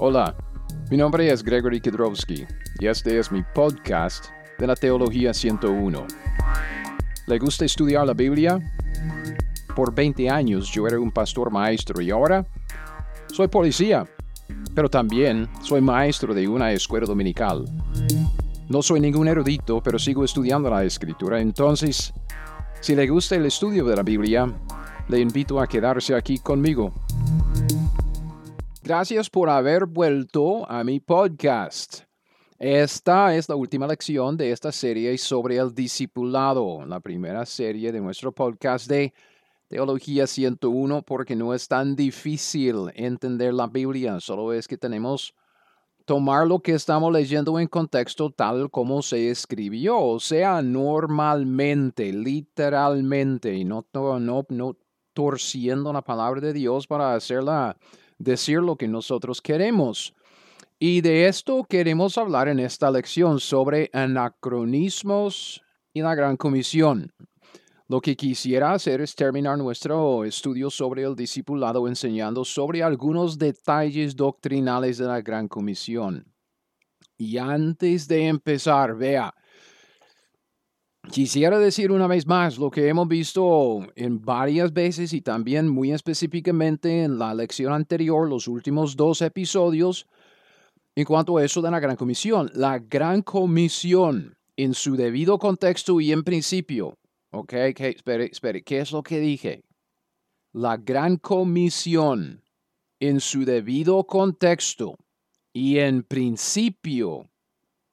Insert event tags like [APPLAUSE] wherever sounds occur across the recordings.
Hola, mi nombre es Gregory Kidrowski y este es mi podcast de la Teología 101. ¿Le gusta estudiar la Biblia? Por 20 años yo era un pastor maestro y ahora soy policía, pero también soy maestro de una escuela dominical. No soy ningún erudito, pero sigo estudiando la escritura, entonces, si le gusta el estudio de la Biblia, le invito a quedarse aquí conmigo. Gracias por haber vuelto a mi podcast. Esta es la última lección de esta serie sobre el discipulado, la primera serie de nuestro podcast de Teología 101, porque no es tan difícil entender la Biblia, solo es que tenemos tomar lo que estamos leyendo en contexto tal como se escribió, o sea, normalmente, literalmente, y no, no, no torciendo la palabra de Dios para hacerla decir lo que nosotros queremos. Y de esto queremos hablar en esta lección sobre anacronismos y la gran comisión. Lo que quisiera hacer es terminar nuestro estudio sobre el discipulado enseñando sobre algunos detalles doctrinales de la gran comisión. Y antes de empezar, vea, Quisiera decir una vez más lo que hemos visto en varias veces y también muy específicamente en la lección anterior, los últimos dos episodios, en cuanto a eso de la Gran Comisión. La Gran Comisión en su debido contexto y en principio. Ok, espere, espere, ¿qué es lo que dije? La Gran Comisión en su debido contexto y en principio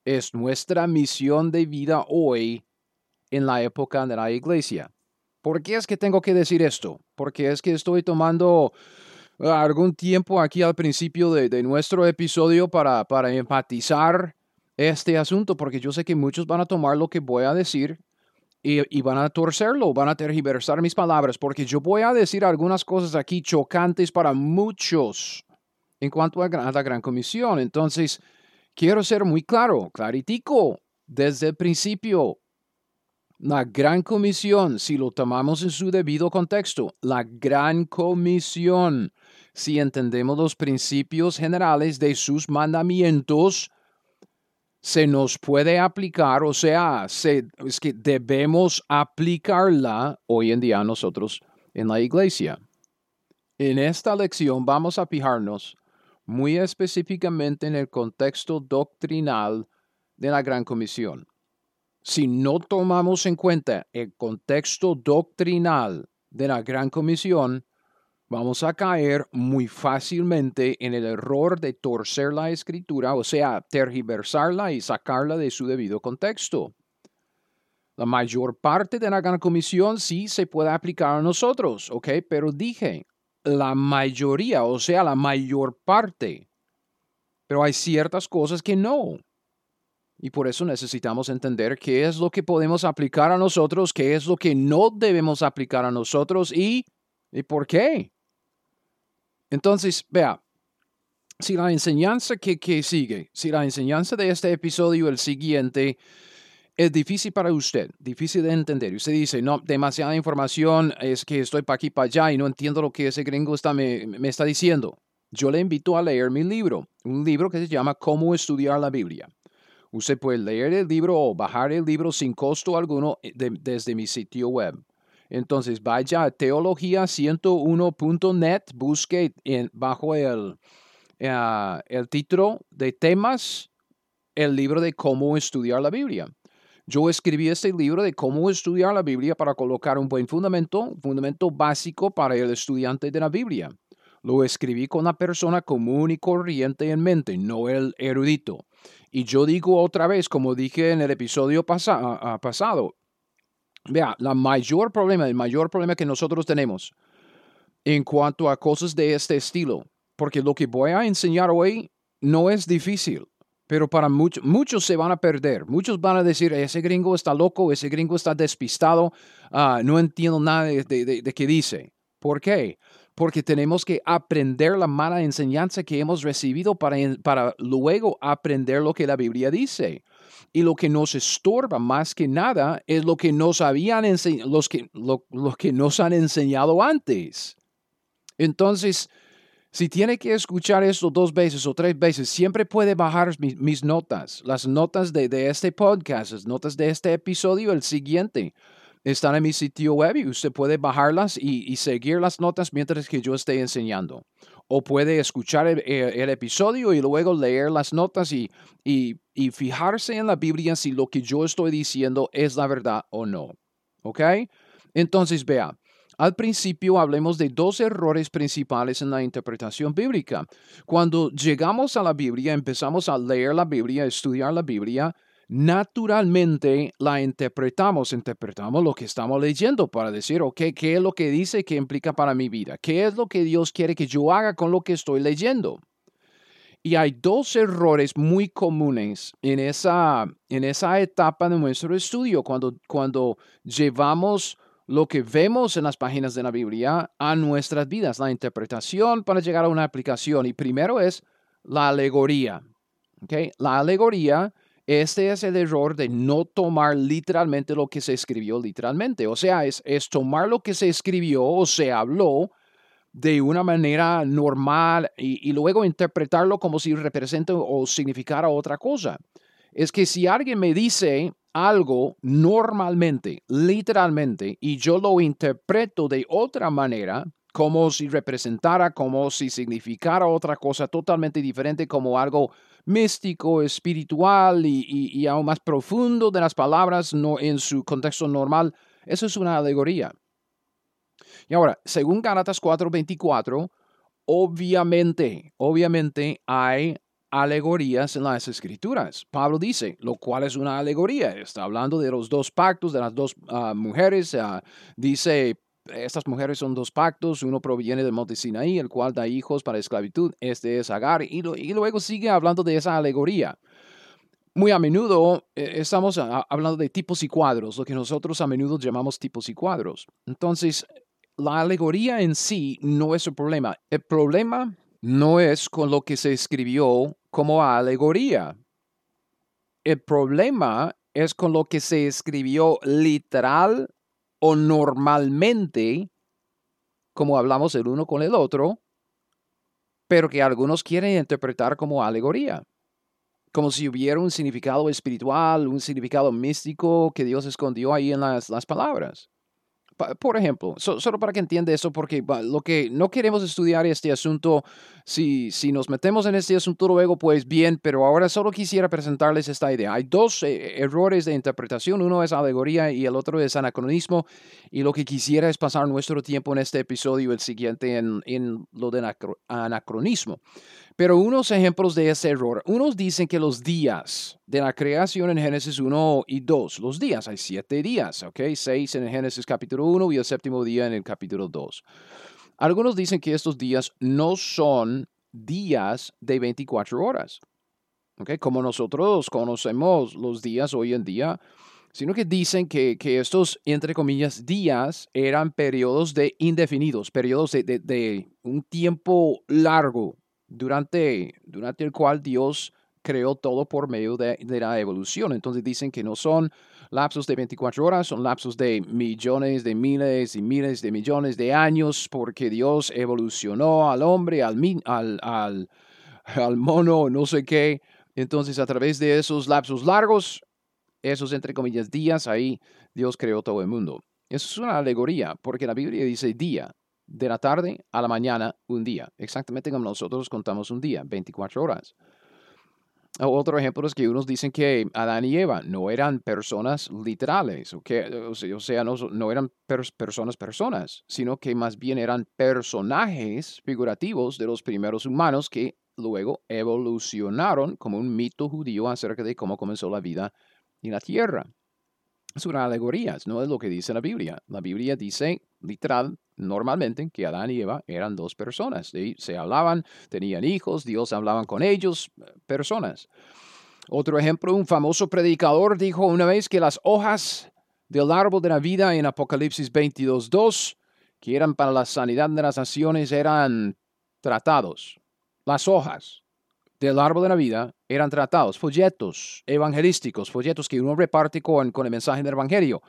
es nuestra misión de vida hoy en la época de la iglesia. ¿Por qué es que tengo que decir esto? Porque es que estoy tomando ah, algún tiempo aquí al principio de, nuestro episodio para, para enfatizar este asunto, porque yo sé que muchos van a tomar lo que voy a decir y, y, van a torcerlo, van a tergiversar mis palabras, porque yo voy a decir algunas cosas aquí chocantes para muchos en cuanto a, a la gran comisión. Entonces, quiero ser muy claro, claritico, desde el principio, la gran comisión, si lo tomamos en su debido contexto, la gran comisión, si entendemos los principios generales de sus mandamientos, se nos puede aplicar, o sea, es que debemos aplicarla hoy en día nosotros en la iglesia. En esta lección vamos a fijarnos muy específicamente en el contexto doctrinal de la Gran Comisión si no tomamos en cuenta el contexto doctrinal de la Gran Comisión, vamos a caer muy fácilmente en el error de torcer la escritura, o sea, tergiversarla y sacarla de su debido contexto. La mayor parte de la Gran Comisión sí se puede aplicar a nosotros, ¿ok? Pero dije, la mayoría, o sea, la mayor parte. Pero hay ciertas cosas que no. Y por eso necesitamos entender qué es lo que podemos aplicar a nosotros, qué es lo que no debemos aplicar a nosotros y, y por qué. Entonces, vea, si la enseñanza que, que sigue, si la enseñanza de este episodio, el siguiente, es difícil para usted, difícil de entender. Usted dice, no, demasiada información, es que estoy para aquí, para allá y no entiendo lo que ese gringo está, me, me está diciendo. Yo le invito a leer mi libro, un libro que se llama Cómo estudiar la Biblia. Usted puede leer el libro o bajar el libro sin costo alguno eh, desde mi sitio web. Entonces vaya a teología101.net, busque bajo el, eh, el título de temas el libro de cómo estudiar la Biblia. Yo escribí este libro de cómo estudiar la Biblia para colocar un buen fundamento, un fundamento básico para el estudiante de la Biblia. Lo escribí con la persona común y corriente en mente, no el erudito. Y yo digo otra vez, como dije en el episodio pasado, vea, la mayor problema, el mayor problema que nosotros tenemos en cuanto a cosas de este estilo, porque lo que voy a enseñar hoy no es difícil, pero para muchos, muchos se van a perder. Muchos van a decir, ese gringo está loco, ese gringo está despistado, ah, no entiendo nada de, de, de qué dice. ¿Por qué? Porque tenemos que aprender la mala enseñanza que hemos recibido para, para luego aprender lo que la Biblia dice. Y lo que nos estorba más que nada es lo que nos habían los que, lo, que nos han enseñado antes. Entonces, Si tiene que escuchar esto dos veces o tres veces, siempre puede bajar mis, notas, las notas de, de, este podcast, las notas de este episodio, el siguiente. Están en mi sitio web y usted puede bajarlas y, seguir las notas mientras que yo esté enseñando. O puede escuchar el, episodio y luego leer las notas y, y, y fijarse en la Biblia si lo que yo estoy diciendo es la verdad o no. ¿Ok? Entonces, vea, al principio hablemos de dos errores principales en la interpretación bíblica. Cuando llegamos a la Biblia, empezamos a leer la Biblia, estudiar la Biblia, naturalmente la interpretamos, interpretamos lo que estamos leyendo para decir, ok, ¿qué es lo que dice que implica para mi vida? ¿Qué es lo que Dios quiere que yo haga con lo que estoy leyendo? Y hay dos errores muy comunes en esa, en esa etapa de nuestro estudio, cuando, cuando llevamos lo que vemos en las páginas de la Biblia a nuestras vidas, la interpretación para llegar a una aplicación. Y primero es la alegoría. ¿okay? La alegoría, este es el error de no tomar literalmente lo que se escribió literalmente. O sea, es, tomar lo que se escribió o se habló de una manera normal y, y luego interpretarlo como si represente o significara otra cosa. Es que si alguien me dice algo normalmente, literalmente, y yo lo interpreto de otra manera, como si representara, como si significara otra cosa totalmente diferente, como algo místico, espiritual y, aún más profundo de las palabras no, en su contexto normal, eso es una alegoría. Y ahora, según Gálatas 4:24, obviamente, obviamente hay alegorías en las escrituras. Pablo dice, lo cual es una alegoría. Está hablando de los dos pactos, de las dos ah, mujeres. Ah, dice, estas mujeres son dos pactos. Uno proviene del monte Sinaí, el cual da hijos para esclavitud. Este es Agar. Y, luego sigue hablando de esa alegoría. Muy a menudo eh, estamos hablando de tipos y cuadros, lo que nosotros a menudo llamamos tipos y cuadros. Entonces, la alegoría en sí no es el problema. El problema no es con lo que se escribió como alegoría. El problema es con lo que se escribió literal o normalmente, como hablamos el uno con el otro, pero que algunos quieren interpretar como alegoría, como si hubiera un significado espiritual, un significado místico que Dios escondió ahí en las, las palabras. Por ejemplo, solo para que entienda eso, porque lo que no queremos estudiar este asunto, si, si nos metemos en este asunto luego, pues bien, pero ahora solo quisiera presentarles esta idea. Hay dos eh, errores de interpretación, uno es alegoría y el otro es anacronismo, y lo que quisiera es pasar nuestro tiempo en este episodio, el siguiente, en, en lo de anacronismo. Pero unos ejemplos de ese error, unos dicen que los días de la creación en Génesis 1 y 2, los días, hay siete días, ¿ok? Seis en Génesis capítulo 1 y el séptimo día en el capítulo 2. Algunos dicen que estos días no son días de 24 horas, ¿ok? Como nosotros conocemos los días hoy en día, sino que dicen que, que estos, entre comillas, días eran periodos de indefinidos, periodos de, de, de un tiempo largo, durante, durante el cual Dios creó todo por medio de, la evolución. Entonces dicen que no son lapsos de 24 horas, son lapsos de millones de miles y miles de millones de años, porque Dios evolucionó al hombre, al, al, [LAUGHS] al, mono, no sé qué. Entonces a través de esos lapsos largos, esos entre comillas días, ahí Dios creó todo el mundo. Eso es una alegoría, porque la Biblia dice día, de la tarde a la mañana un día, exactamente como nosotros contamos un día, 24 horas. Otro ejemplo es que unos dicen que Adán y Eva no eran personas literales, o, o sea, no, no eran personas personas, sino que más bien eran personajes figurativos de los primeros humanos que luego evolucionaron como un mito judío acerca de cómo comenzó la vida en la tierra. Es una alegoría, no es lo que dice la Biblia. La Biblia dice literal, normalmente, que Adán y Eva eran dos personas. Se hablaban, tenían hijos, Dios hablaba con ellos, personas. Otro ejemplo, un famoso predicador dijo una vez que las hojas del árbol de la vida en Apocalipsis 22.2, que eran para la sanidad de las naciones, eran tratados. Las hojas del árbol de la vida eran tratados, folletos evangelísticos, folletos que uno reparte con, con el mensaje del Evangelio.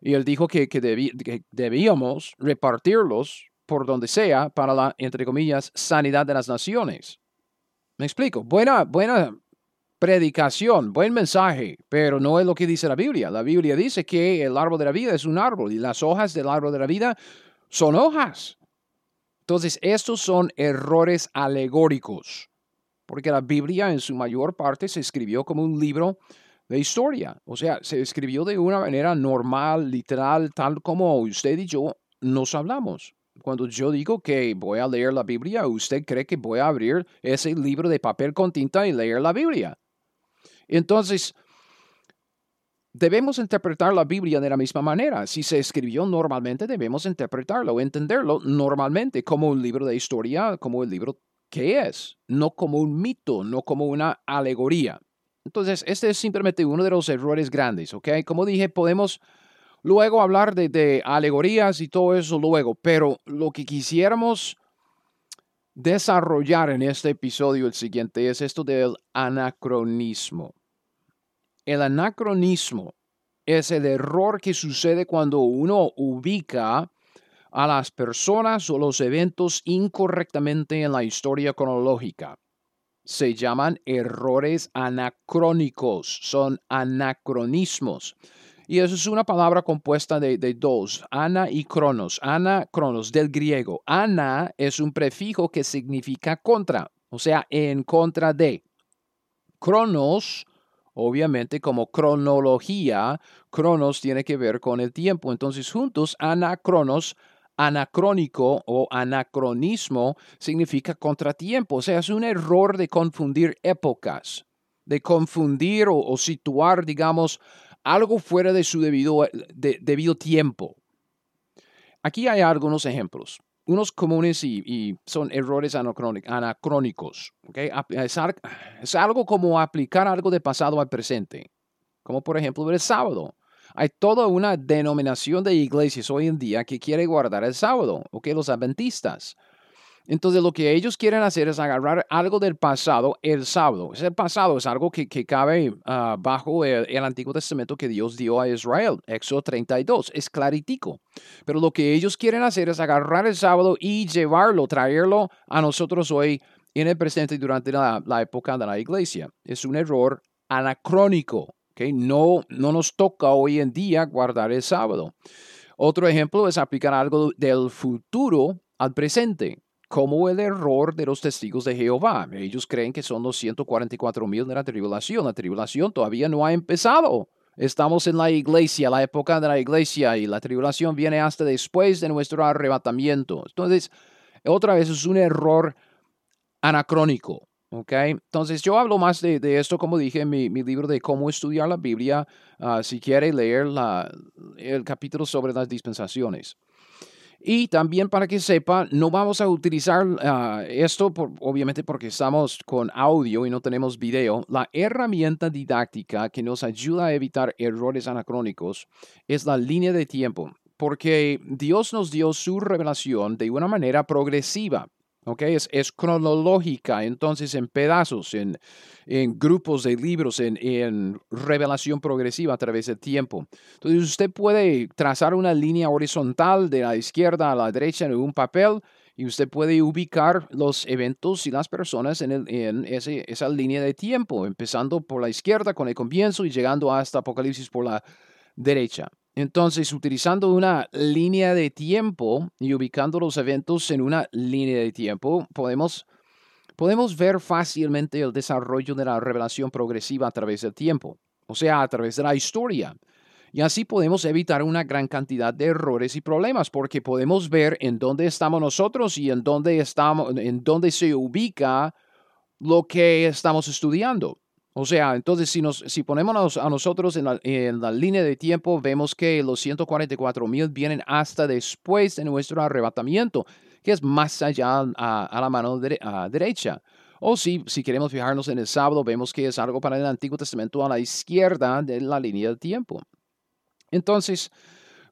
Y él dijo que, que, debíamos repartirlos por donde sea para la, entre comillas, sanidad de las naciones. Me explico. Buena, buena predicación, buen mensaje, pero no es lo que dice la Biblia. La Biblia dice que el árbol de la vida es un árbol y las hojas del árbol de la vida son hojas. Entonces, estos son errores alegóricos, porque la Biblia en su mayor parte se escribió como un libro de historia, o sea, se escribió de una manera normal, literal, tal como usted y yo nos hablamos. Cuando yo digo que voy a leer la Biblia, usted cree que voy a abrir ese libro de papel con tinta y leer la Biblia. Entonces, debemos interpretar la Biblia de la misma manera. Si se escribió normalmente, debemos interpretarlo, entenderlo normalmente como un libro de historia, como el libro que es, no como un mito, no como una alegoría. Entonces, este es simplemente uno de los errores grandes, ¿ok? Como dije, podemos luego hablar de, de alegorías y todo eso luego, pero lo que quisiéramos desarrollar en este episodio, el siguiente, es esto del anacronismo. El anacronismo es el error que sucede cuando uno ubica a las personas o los eventos incorrectamente en la historia cronológica. Se llaman errores anacrónicos, son anacronismos. Y eso es una palabra compuesta de, dos, ana y cronos. Ana, cronos, del griego. Ana es un prefijo que significa contra, o sea, en contra de. Cronos Obviamente, como cronología, cronos tiene que ver con el tiempo. Entonces, juntos, anacronos, anacrónico o anacronismo significa contratiempo. O sea, es un error de confundir épocas, de confundir o, situar, digamos, algo fuera de su debido, tiempo. Aquí hay algunos ejemplos unos comunes y, son errores anacrónicos. Es, algo como aplicar algo de pasado al presente, como por ejemplo el sábado. Hay toda una denominación de iglesias hoy en día que quiere guardar el sábado, ¿ok? los adventistas. Entonces lo que ellos quieren hacer es agarrar algo del pasado, el sábado. Ese pasado es algo que, cabe ah, bajo el, Antiguo Testamento que Dios dio a Israel, Éxodo 32, es claritico. Pero lo que ellos quieren hacer es agarrar el sábado y llevarlo, traerlo a nosotros hoy en el presente durante la, época de la iglesia. Es un error anacrónico. No, no nos toca hoy en día guardar el sábado. Otro ejemplo es aplicar algo del futuro al presente como el error de los testigos de Jehová. Ellos creen que son los 144 mil de la tribulación. La tribulación todavía no ha empezado. Estamos en la iglesia, la época de la iglesia, y la tribulación viene hasta después de nuestro arrebatamiento. Entonces, otra vez es un error anacrónico. Okay. Entonces yo hablo más de, esto, como dije en mi, libro de cómo estudiar la Biblia, ah, si quiere leer la, el capítulo sobre las dispensaciones. Y también para que sepa, no vamos a utilizar ah, esto, obviamente porque estamos con audio y no tenemos video. La herramienta didáctica que nos ayuda a evitar errores anacrónicos es la línea de tiempo, porque Dios nos dio su revelación de una manera progresiva. Okay, es, cronológica, entonces en pedazos, en, en grupos de libros, en, en, revelación progresiva a través del tiempo. Entonces usted puede trazar una línea horizontal de la izquierda a la derecha en un papel y usted puede ubicar los eventos y las personas en, en ese, esa línea de tiempo, empezando por la izquierda con el comienzo y llegando hasta Apocalipsis por la derecha. Entonces, utilizando una línea de tiempo y ubicando los eventos en una línea de tiempo, podemos, podemos ver fácilmente el desarrollo de la revelación progresiva a través del tiempo, o sea, a través de la historia. Y así podemos evitar una gran cantidad de errores y problemas, porque podemos ver en dónde estamos nosotros y en dónde, estamos, en dónde se ubica lo que estamos estudiando. O sea, entonces si, nos, si ponemos a nosotros en la, línea de tiempo, vemos que los 144 mil vienen hasta después de nuestro arrebatamiento, que es más allá a, la mano derecha. O si, si queremos fijarnos en el sábado, vemos que es algo para el Antiguo Testamento a la izquierda de la línea de tiempo. Entonces,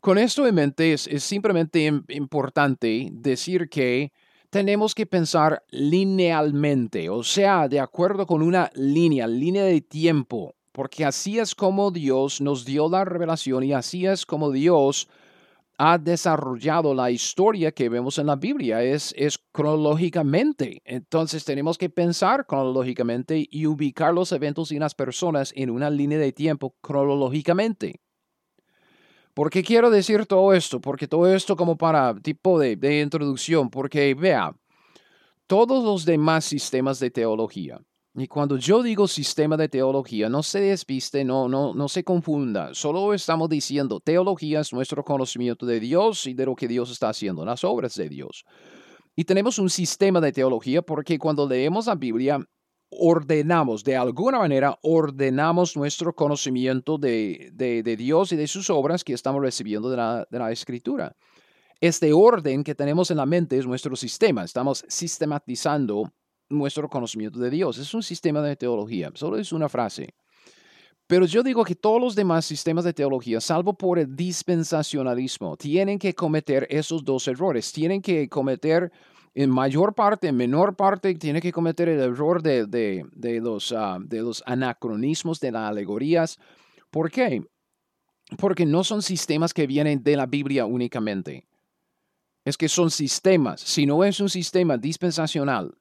con esto en mente, es simplemente importante decir que tenemos que pensar linealmente, o sea, de acuerdo con una línea, línea de tiempo, porque así es como Dios nos dio la revelación y así es como Dios ha desarrollado la historia que vemos en la Biblia, es, cronológicamente. Entonces tenemos que pensar cronológicamente y ubicar los eventos y las personas en una línea de tiempo cronológicamente. ¿Por qué quiero decir todo esto? Porque todo esto como para tipo de, introducción, porque vea, todos los demás sistemas de teología, y cuando yo digo sistema de teología, no se despiste, no, no, no se confunda. Solo estamos diciendo, teología es nuestro conocimiento de Dios y de lo que Dios está haciendo, las obras de Dios. Y tenemos un sistema de teología porque cuando leemos la Biblia, ordenamos, de alguna manera, ordenamos nuestro conocimiento de, de, Dios y de sus obras que estamos recibiendo de la, de la Escritura. Este orden que tenemos en la mente es nuestro sistema. Estamos sistematizando nuestro conocimiento de Dios. Es un sistema de teología, solo es una frase. Pero yo digo que todos los demás sistemas de teología, salvo por el dispensacionalismo, tienen que cometer esos dos errores. Tienen que cometer en mayor parte, en menor parte, tienen que cometer el error de, de, los, ah, de los anacronismos, de las alegorías. ¿Por qué? Porque no son sistemas que vienen de la Biblia únicamente. Es que son sistemas. Si no es un sistema dispensacional,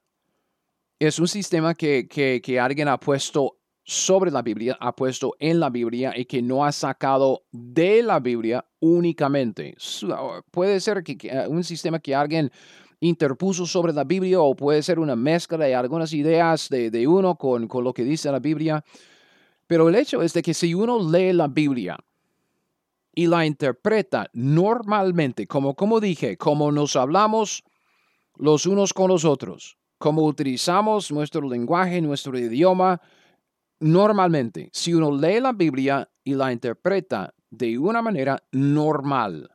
es un sistema que, que, alguien ha puesto sobre la Biblia, ha puesto en la Biblia y que no ha sacado de la Biblia únicamente. Puede ser que, eh, un sistema que alguien interpuso sobre la Biblia o puede ser una mezcla de algunas ideas de, de uno con, con, lo que dice la Biblia. Pero el hecho es de que si uno lee la Biblia y la interpreta normalmente, como, como dije, como nos hablamos los unos con los otros, como utilizamos nuestro lenguaje, nuestro idioma, normalmente, si uno lee la Biblia y la interpreta de una manera normal,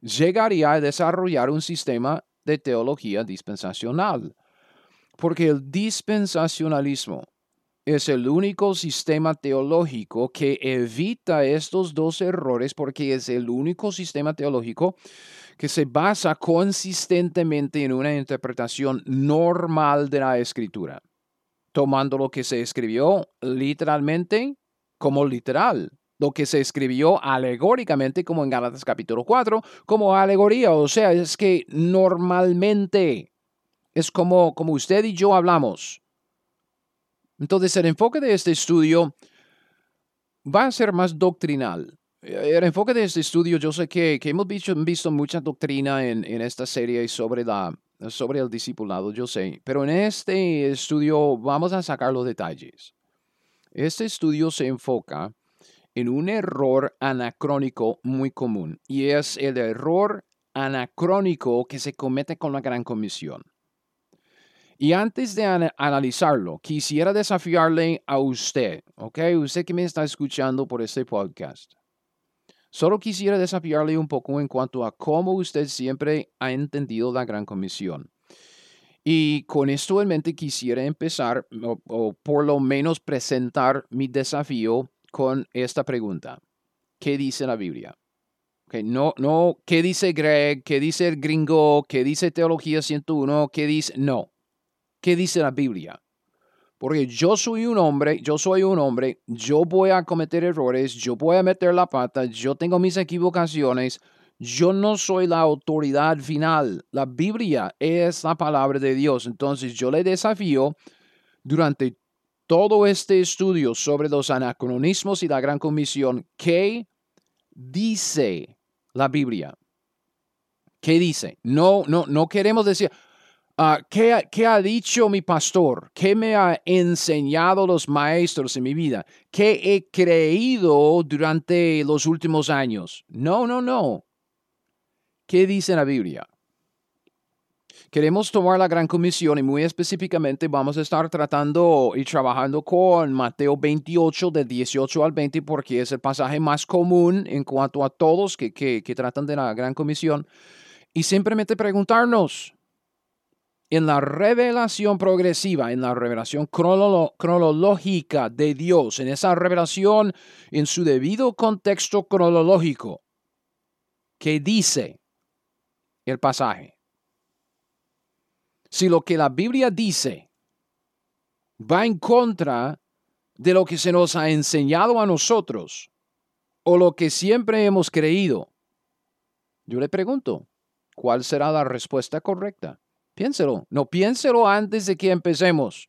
llegaría a desarrollar un sistema de teología dispensacional. Porque el dispensacionalismo es el único sistema teológico que evita estos dos errores porque es el único sistema teológico que se basa consistentemente en una interpretación normal de la escritura, tomando lo que se escribió literalmente como literal, lo que se escribió alegóricamente como en Gálatas capítulo 4, como alegoría, o sea, es que normalmente es como, como usted y yo hablamos. Entonces el enfoque de este estudio va a ser más doctrinal, el enfoque de este estudio, yo sé que, hemos visto, visto, mucha doctrina en, esta serie sobre, la, sobre el discipulado, yo sé, pero en este estudio vamos a sacar los detalles. Este estudio se enfoca en un error anacrónico muy común y es el error anacrónico que se comete con la Gran Comisión. Y antes de analizarlo, quisiera desafiarle a usted, ¿ok? Usted que me está escuchando por este podcast. Solo quisiera desafiarle un poco en cuanto a cómo usted siempre ha entendido la gran comisión. Y con esto en mente quisiera empezar o, por lo menos presentar mi desafío con esta pregunta. ¿Qué dice la Biblia? Okay, no, no, ¿qué dice Greg? ¿Qué dice el gringo? ¿Qué dice Teología 101? ¿Qué dice? No. ¿Qué dice la Biblia? Porque yo soy un hombre, yo soy un hombre, yo voy a cometer errores, yo voy a meter la pata, yo tengo mis equivocaciones, yo no soy la autoridad final. La Biblia es la palabra de Dios. Entonces yo le desafío durante todo este estudio sobre los anacronismos y la gran comisión, ¿qué dice la Biblia? ¿Qué dice? No, no, no queremos decir, Ah, ¿qué, ha dicho mi pastor? ¿Qué me ha enseñado los maestros en mi vida? ¿Qué he creído durante los últimos años? No, no, no. ¿Qué dice la Biblia? Queremos tomar la gran comisión y muy específicamente vamos a estar tratando y trabajando con Mateo 28 del 18 al 20 porque es el pasaje más común en cuanto a todos que, que, que tratan de la gran comisión. Y simplemente preguntarnos, en la revelación progresiva, en la revelación cronológica de Dios, en esa revelación en su debido contexto cronológico, que dice el pasaje. Si lo que la Biblia dice va en contra de lo que se nos ha enseñado a nosotros, o lo que siempre hemos creído, Yo le pregunto, ¿cuál será la respuesta correcta? Piénselo, no piénselo antes de que empecemos,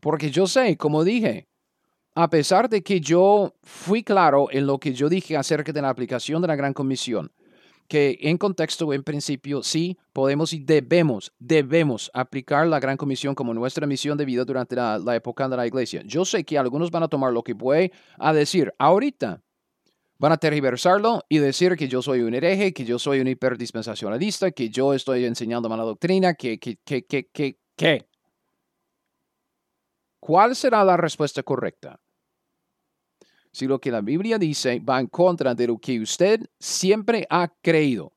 porque yo sé, como dije, a pesar de que yo fui claro en lo que yo dije acerca de la aplicación de la Gran Comisión, que en contexto, en principio, sí podemos y debemos, debemos aplicar la Gran Comisión como nuestra misión de vida durante la, época de la iglesia. Yo sé que algunos van a tomar lo que voy a decir ahorita, van a tergiversarlo y decir que yo soy un hereje, que yo soy un hiperdispensacionalista, que yo estoy enseñando mala doctrina, que, que, que, que, que, que. ¿Cuál será la respuesta correcta? Si lo que la Biblia dice va en contra de lo que usted siempre ha creído,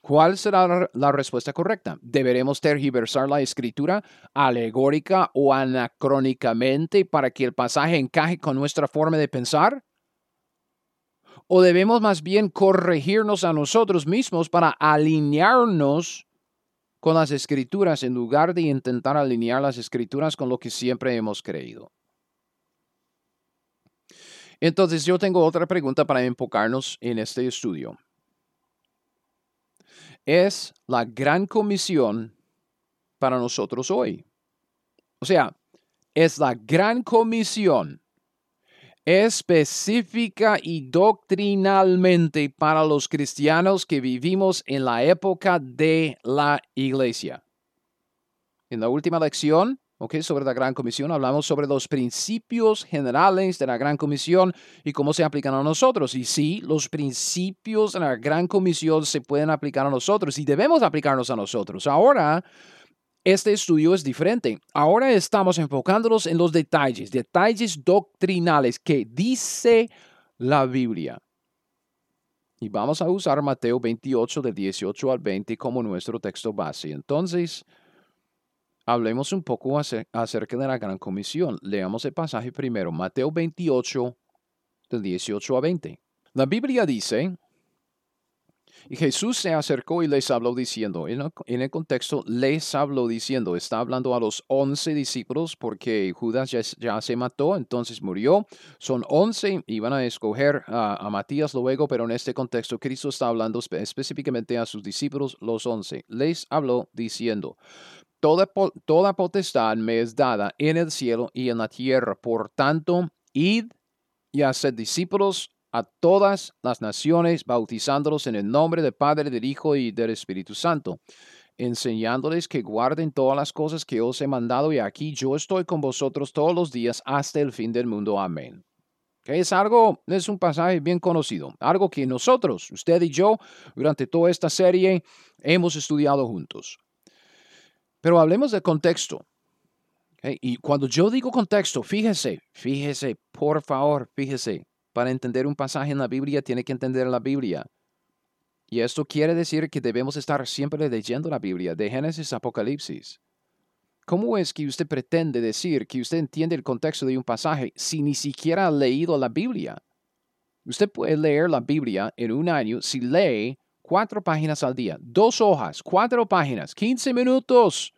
¿cuál será la respuesta correcta? ¿Deberemos tergiversar la escritura alegórica o anacrónicamente para que el pasaje encaje con nuestra forma de pensar? ¿O debemos más bien corregirnos a nosotros mismos para alinearnos con las escrituras en lugar de intentar alinear las escrituras con lo que siempre hemos creído? Entonces yo tengo otra pregunta para enfocarnos en este estudio. Es la gran comisión para nosotros hoy. O sea, es la gran comisión específica y doctrinalmente para los cristianos que vivimos en la época de la iglesia. En la última lección Okay, sobre la Gran Comisión hablamos sobre los principios generales de la Gran Comisión y cómo se aplican a nosotros. Y sí, los principios de la Gran Comisión se pueden aplicar a nosotros y debemos aplicarnos a nosotros. Ahora, este estudio es diferente. Ahora estamos enfocándonos en los detalles, detalles doctrinales que dice la Biblia. Y vamos a usar Mateo 28 del 18 al 20 como nuestro texto base. Entonces, Hablemos un poco acerca de la gran comisión. Leamos el pasaje primero, Mateo 28, del 18 a 20. La Biblia dice, y Jesús se acercó y les habló diciendo, en el contexto les habló diciendo, está hablando a los once discípulos porque Judas ya, se mató, entonces murió. Son once, iban a escoger a, Matías luego, pero en este contexto Cristo está hablando específicamente a sus discípulos, los once. Les habló diciendo, Toda, potestad me es dada en el cielo y en la tierra. Por tanto, id y haced discípulos a todas las naciones, bautizándolos en el nombre del Padre, del Hijo y del Espíritu Santo, enseñándoles que guarden todas las cosas que os he mandado, y aquí yo estoy con vosotros todos los días hasta el fin del mundo. Amén. es algo, es un pasaje bien conocido, algo que nosotros, usted y yo, durante toda esta serie hemos estudiado juntos. Pero hablemos de contexto. Y cuando yo digo contexto, fíjese, fíjese, por favor, fíjese, para entender un pasaje en la Biblia tiene que entender la Biblia. Y esto quiere decir que debemos estar siempre leyendo la Biblia, de Génesis a Apocalipsis. ¿Cómo es que usted pretende decir que usted entiende el contexto de un pasaje si ni siquiera ha leído la Biblia? Usted puede leer la Biblia en un año si lee cuatro páginas al día, dos hojas, cuatro páginas, 15 minutos.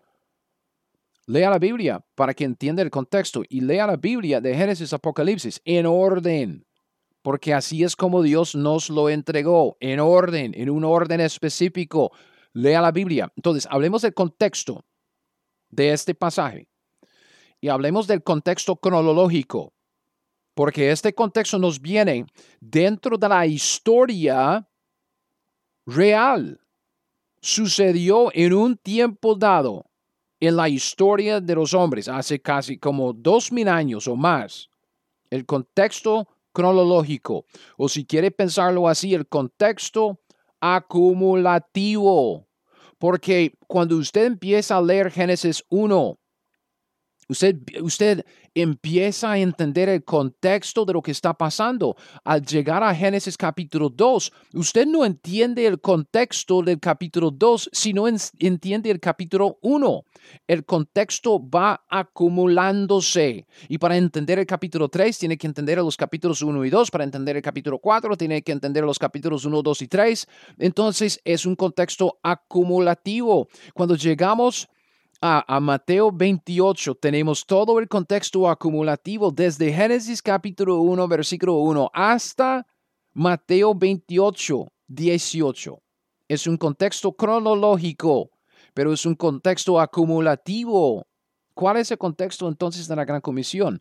Lea la Biblia para que entienda el contexto y lea la Biblia de Génesis Apocalipsis en orden, porque así es como Dios nos lo entregó, en orden, en un orden específico. Lea la Biblia. Entonces, hablemos del contexto de este pasaje y hablemos del contexto cronológico, porque este contexto nos viene dentro de la historia real. Sucedió en un tiempo dado en la historia de los hombres, hace casi como dos mil años o más. El contexto cronológico, o si quiere pensarlo así, el contexto acumulativo. Porque cuando usted empieza a leer Génesis 1, usted, usted empieza a entender el contexto de lo que está pasando. Al llegar a Génesis capítulo 2, usted no entiende el contexto del capítulo 2, sino entiende el capítulo 1. El contexto va acumulándose. Y para entender el capítulo 3, tiene que entender los capítulos 1 y 2. Para entender el capítulo 4, tiene que entender los capítulos 1, 2 y 3. Entonces, es un contexto acumulativo. Cuando llegamos a, Mateo 28 tenemos todo el contexto acumulativo desde Génesis capítulo 1, versículo 1 hasta Mateo 28, 18. Es un contexto cronológico, pero es un contexto acumulativo. ¿Cuál es el contexto entonces de la Gran Comisión?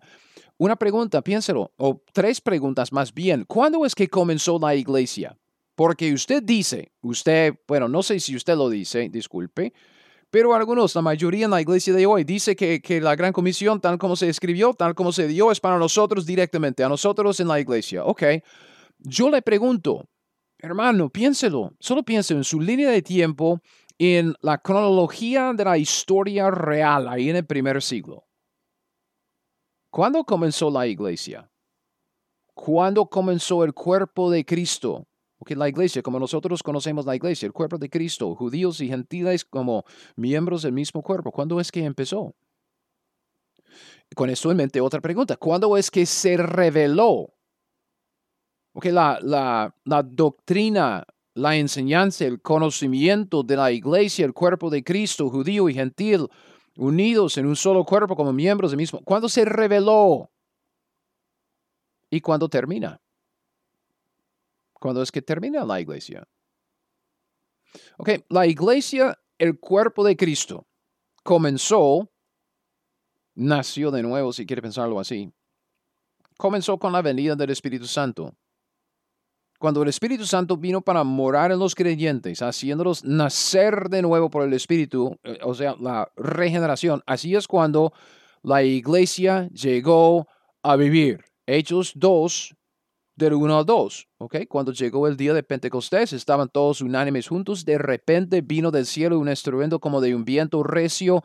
Una pregunta, piénselo, o tres preguntas más bien. ¿Cuándo es que comenzó la iglesia? Porque usted dice, usted, bueno, no sé si usted lo dice, disculpe, pero algunos, la mayoría en la iglesia de hoy, dice que, que, la gran comisión, tal como se escribió, tal como se dio, es para nosotros directamente, a nosotros en la iglesia. Ok, yo le pregunto, hermano, piénselo, solo piense en su línea de tiempo, en la cronología de la historia real, ahí en el primer siglo. ¿Cuándo comenzó la iglesia? ¿Cuándo comenzó el cuerpo de Cristo? Porque la iglesia, como nosotros conocemos la iglesia, el cuerpo de Cristo, judíos y gentiles como miembros del mismo cuerpo, ¿cuándo es que empezó? Con esto en mente, otra pregunta, ¿cuándo es que se reveló? Porque la, la, la doctrina, la enseñanza, el conocimiento de la iglesia, el cuerpo de Cristo, judío y gentil, unidos en un solo cuerpo como miembros del mismo, ¿cuándo se reveló? ¿Y cuándo termina? Cuando es que termina la iglesia. Ok, la iglesia, el cuerpo de Cristo, comenzó, nació de nuevo, si quiere pensarlo así, comenzó con la venida del Espíritu Santo. Cuando el Espíritu Santo vino para morar en los creyentes, haciéndolos nacer de nuevo por el Espíritu, eh, o sea, la regeneración, así es cuando la iglesia llegó a vivir. Hechos 2, del 1 al 2. ¿ok? Cuando llegó el día de Pentecostés, estaban todos unánimes juntos. De repente vino del cielo un estruendo como de un viento recio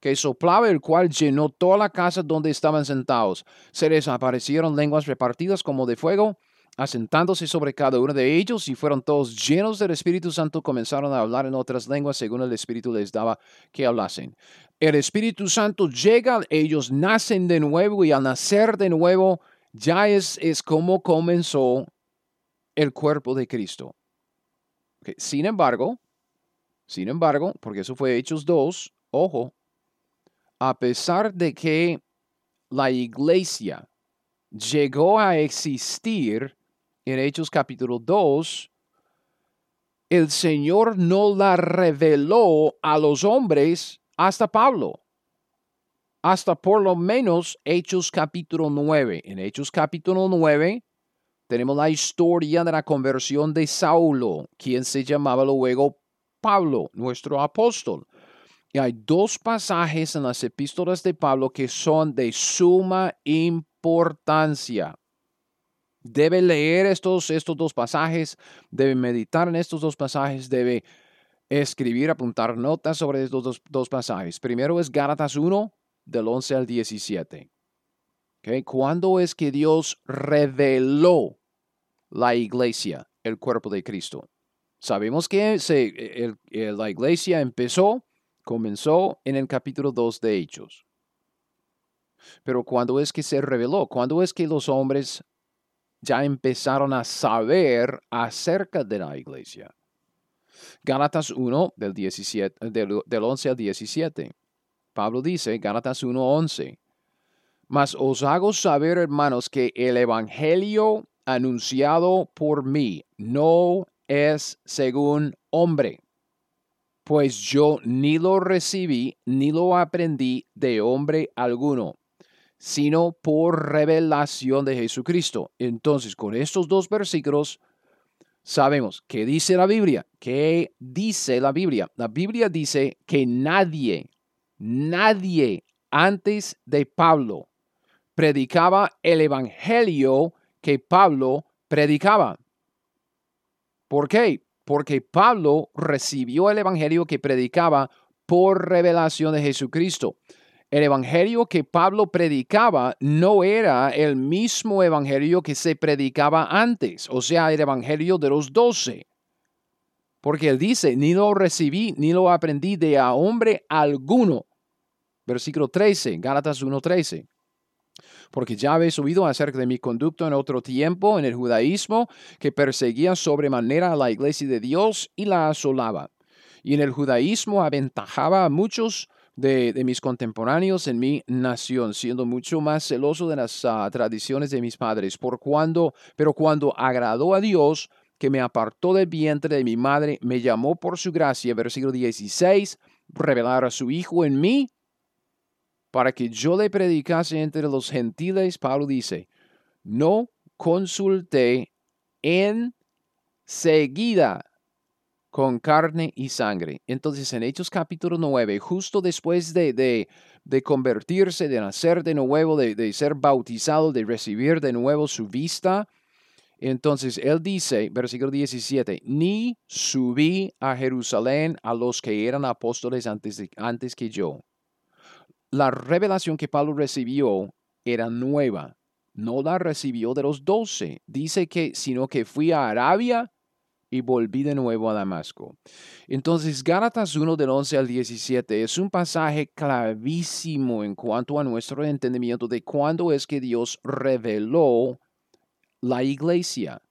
que soplaba, el cual llenó toda la casa donde estaban sentados. Se les aparecieron lenguas repartidas como de fuego, asentándose sobre cada uno de ellos, y fueron todos llenos del Espíritu Santo, comenzaron a hablar en otras lenguas según el Espíritu les daba que hablasen. El Espíritu Santo llega, ellos nacen de nuevo, y al nacer de nuevo, ya es, es como comenzó el cuerpo de Cristo. Sin embargo, sin embargo, porque eso fue Hechos 2, ojo, a pesar de que la iglesia llegó a existir en Hechos capítulo 2, el Señor no la reveló a los hombres hasta Pablo hasta por lo menos Hechos capítulo 9. En Hechos capítulo 9 tenemos la historia de la conversión de Saulo, quien se llamaba luego Pablo, nuestro apóstol. Y hay dos pasajes en las epístolas de Pablo que son de suma importancia. Debe leer estos, estos dos pasajes, debe meditar en estos dos pasajes, debe escribir, apuntar notas sobre estos dos, dos pasajes. Primero es Gálatas 1, del 11 al 17. Okay. ¿Cuándo es que Dios reveló la iglesia, el cuerpo de Cristo? Sabemos que se, la iglesia empezó, comenzó en el capítulo 2 de Hechos. Pero ¿cuándo es que se reveló? ¿Cuándo es que los hombres ya empezaron a saber acerca de la iglesia? Gálatas 1 del, 17, del, del 11 al 17. Pablo dice, Gálatas 1:11, mas os hago saber, hermanos, que el Evangelio anunciado por mí no es según hombre, pues yo ni lo recibí ni lo aprendí de hombre alguno, sino por revelación de Jesucristo. Entonces, con estos dos versículos, sabemos qué dice la Biblia. ¿Qué dice la Biblia? La Biblia dice que nadie Nadie antes de Pablo predicaba el evangelio que Pablo predicaba. ¿Por qué? Porque Pablo recibió el evangelio que predicaba por revelación de Jesucristo. El evangelio que Pablo predicaba no era el mismo evangelio que se predicaba antes, o sea, el evangelio de los doce. Porque él dice, ni lo recibí, ni lo aprendí de a hombre alguno. Versículo 13, Gálatas 1.13. Porque ya habéis oído acerca de mi conducto en otro tiempo en el judaísmo, que perseguía sobremanera a la iglesia de Dios y la asolaba. Y en el judaísmo aventajaba a muchos de, mis contemporáneos en mi nación, siendo mucho más celoso de las ah, tradiciones de mis padres. Por cuando, pero cuando agradó a Dios, que me apartó del vientre de mi madre, me llamó por su gracia, versículo 16, revelar a su Hijo en mí, para que yo le predicase entre los gentiles, Pablo dice, no consulté en seguida con carne y sangre. Entonces en Hechos capítulo 9, justo después de, de, convertirse, de nacer de nuevo, de, de, ser bautizado, de recibir de nuevo su vista, entonces él dice, versículo 17, ni subí a Jerusalén a los que eran apóstoles antes, antes que yo. La revelación que Pablo recibió era nueva, no la recibió de los doce. Dice que, sino que fui a Arabia y volví de nuevo a Damasco. Entonces, Gálatas 1 del 11 al 17 es un pasaje clavísimo en cuanto a nuestro entendimiento de cuándo es que Dios reveló la iglesia.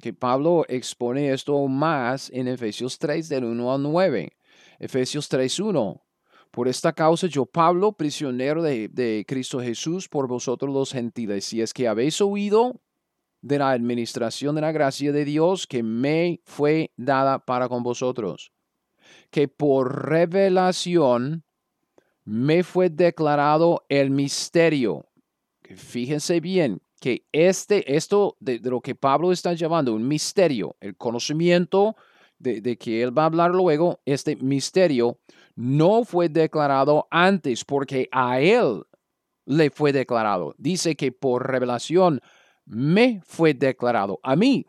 Que Pablo expone esto más en Efesios 3 del 1 al 9. Efesios 3, 1. Por esta causa yo, Pablo, prisionero de, de Cristo Jesús, por vosotros los gentiles, si es que habéis oído de la administración de la gracia de Dios que me fue dada para con vosotros, que por revelación me fue declarado el misterio. fíjense bien que este, esto de, lo que Pablo está llevando, un misterio, el conocimiento de, de que él va a hablar luego, este misterio no fue declarado antes porque a él le fue declarado. Dice que por revelación me fue declarado a mí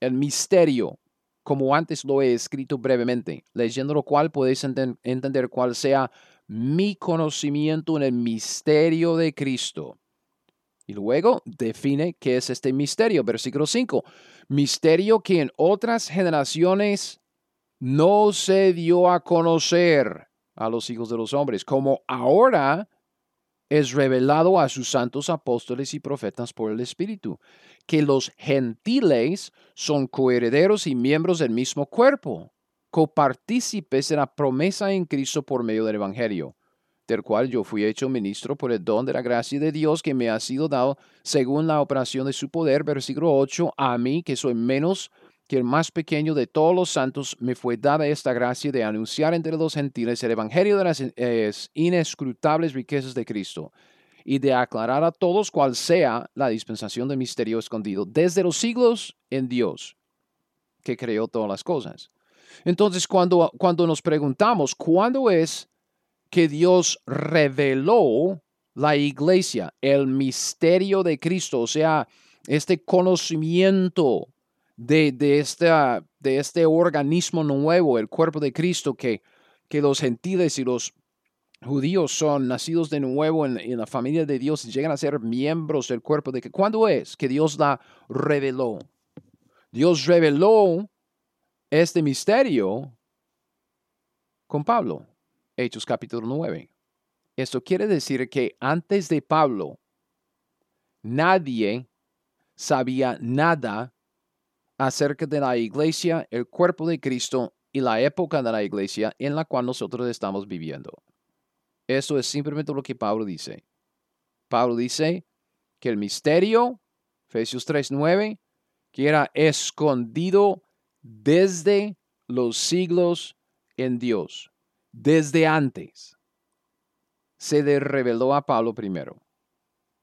el misterio, como antes lo he escrito brevemente, leyendo lo cual podéis entender cuál sea mi conocimiento en el misterio de Cristo. Y luego define qué es este misterio. Versículo 5. Misterio que en otras generaciones no se dio a conocer a los hijos de los hombres, como ahora es revelado a sus santos apóstoles y profetas por el Espíritu, que los gentiles son coherederos y miembros del mismo cuerpo, copartícipes de la promesa en Cristo por medio del Evangelio, del cual yo fui hecho ministro por el don de la gracia de Dios que me ha sido dado según la operación de su poder, versículo 8, a mí que soy menos que el más pequeño de todos los santos me fue dada esta gracia de anunciar entre los gentiles el evangelio de las inescrutables riquezas de Cristo y de aclarar a todos cuál sea la dispensación del misterio escondido desde los siglos en Dios, que creó todas las cosas. Entonces, cuando, cuando nos preguntamos, ¿cuándo es que Dios reveló la iglesia, el misterio de Cristo, o sea, este conocimiento de, de, de este organismo nuevo, el cuerpo de Cristo, que, que los gentiles y los judíos son nacidos de nuevo en, en, la familia de Dios y llegan a ser miembros del cuerpo de que ¿cuándo es que Dios la reveló? Dios reveló este misterio con Pablo, Hechos capítulo 9. Esto quiere decir que antes de Pablo, nadie sabía nada acerca de la iglesia, el cuerpo de Cristo y la época de la iglesia en la cual nosotros estamos viviendo. Eso es simplemente lo que Pablo dice. Pablo dice que el misterio, Efesios 3:9, que era escondido desde los siglos en Dios, desde antes, se le reveló a Pablo primero.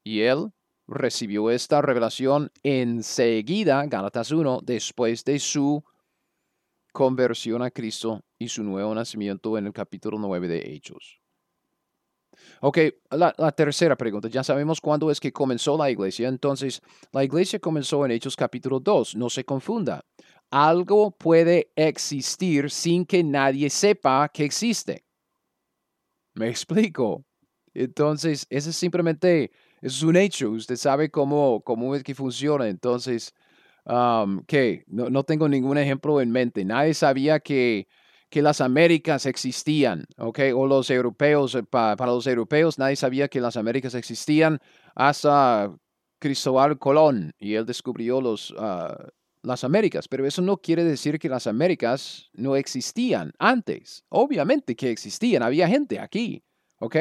Y él recibió esta revelación enseguida, Gálatas 1, después de su conversión a Cristo y su nuevo nacimiento en el capítulo 9 de Hechos. Ok, la, tercera pregunta. Ya sabemos cuándo es que comenzó la iglesia. Entonces, la iglesia comenzó en Hechos capítulo 2. No se confunda. Algo puede existir sin que nadie sepa que existe. ¿Me explico? Entonces, ese es simplemente es un hecho, usted sabe cómo, cómo es que funciona. Entonces, ¿qué? No, tengo ningún ejemplo en mente. Nadie sabía que, que las Américas existían, ¿ok? O los europeos, eh, para los europeos, nadie sabía que las Américas existían hasta Cristóbal Colón y él descubrió los, ah, las Américas. Pero eso no quiere decir que las Américas no existían antes. Obviamente que existían, había gente aquí, ¿ok?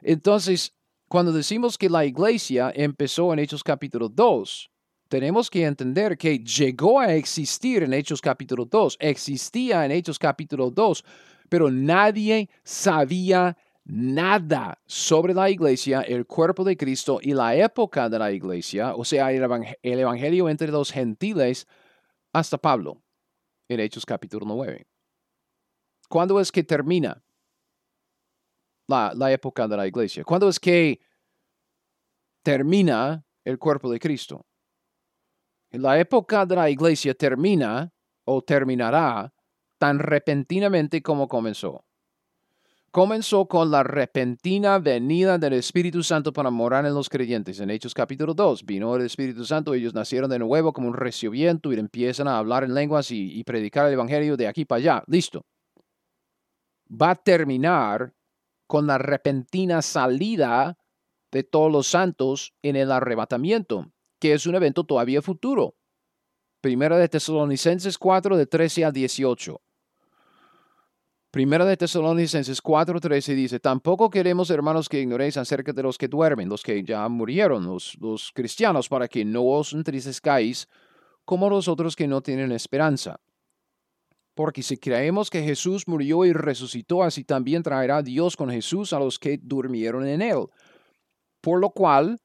Entonces, cuando decimos que la iglesia empezó en Hechos capítulo 2, tenemos que entender que llegó a existir en Hechos capítulo 2, existía en Hechos capítulo 2, pero nadie sabía nada sobre la iglesia, el cuerpo de Cristo y la época de la iglesia, o sea, el, evangelio entre los gentiles, hasta Pablo, en Hechos capítulo 9. ¿Cuándo es que termina la, la época de la iglesia? ¿Cuándo es que termina el cuerpo de Cristo? La época de la iglesia termina o terminará tan repentinamente como comenzó comenzó con la repentina venida del Espíritu Santo para morar en los creyentes. En Hechos capítulo 2, vino el Espíritu Santo, ellos nacieron de nuevo como un recio viento y empiezan a hablar en lenguas y, y predicar el Evangelio de aquí para allá. Listo. Va a terminar con la repentina salida de todos los santos en el arrebatamiento, que es un evento todavía futuro. Primera de Tesalonicenses 4, de 13 a 18. Primera de Tesalonicenses 4:13 dice, tampoco queremos, hermanos, que ignoréis acerca de los que duermen, los que ya murieron, los, los cristianos, para que no os entristezcáis como los otros que no tienen esperanza. Porque si creemos que Jesús murió y resucitó, así también traerá Dios con Jesús a los que durmieron en él. Por lo cual,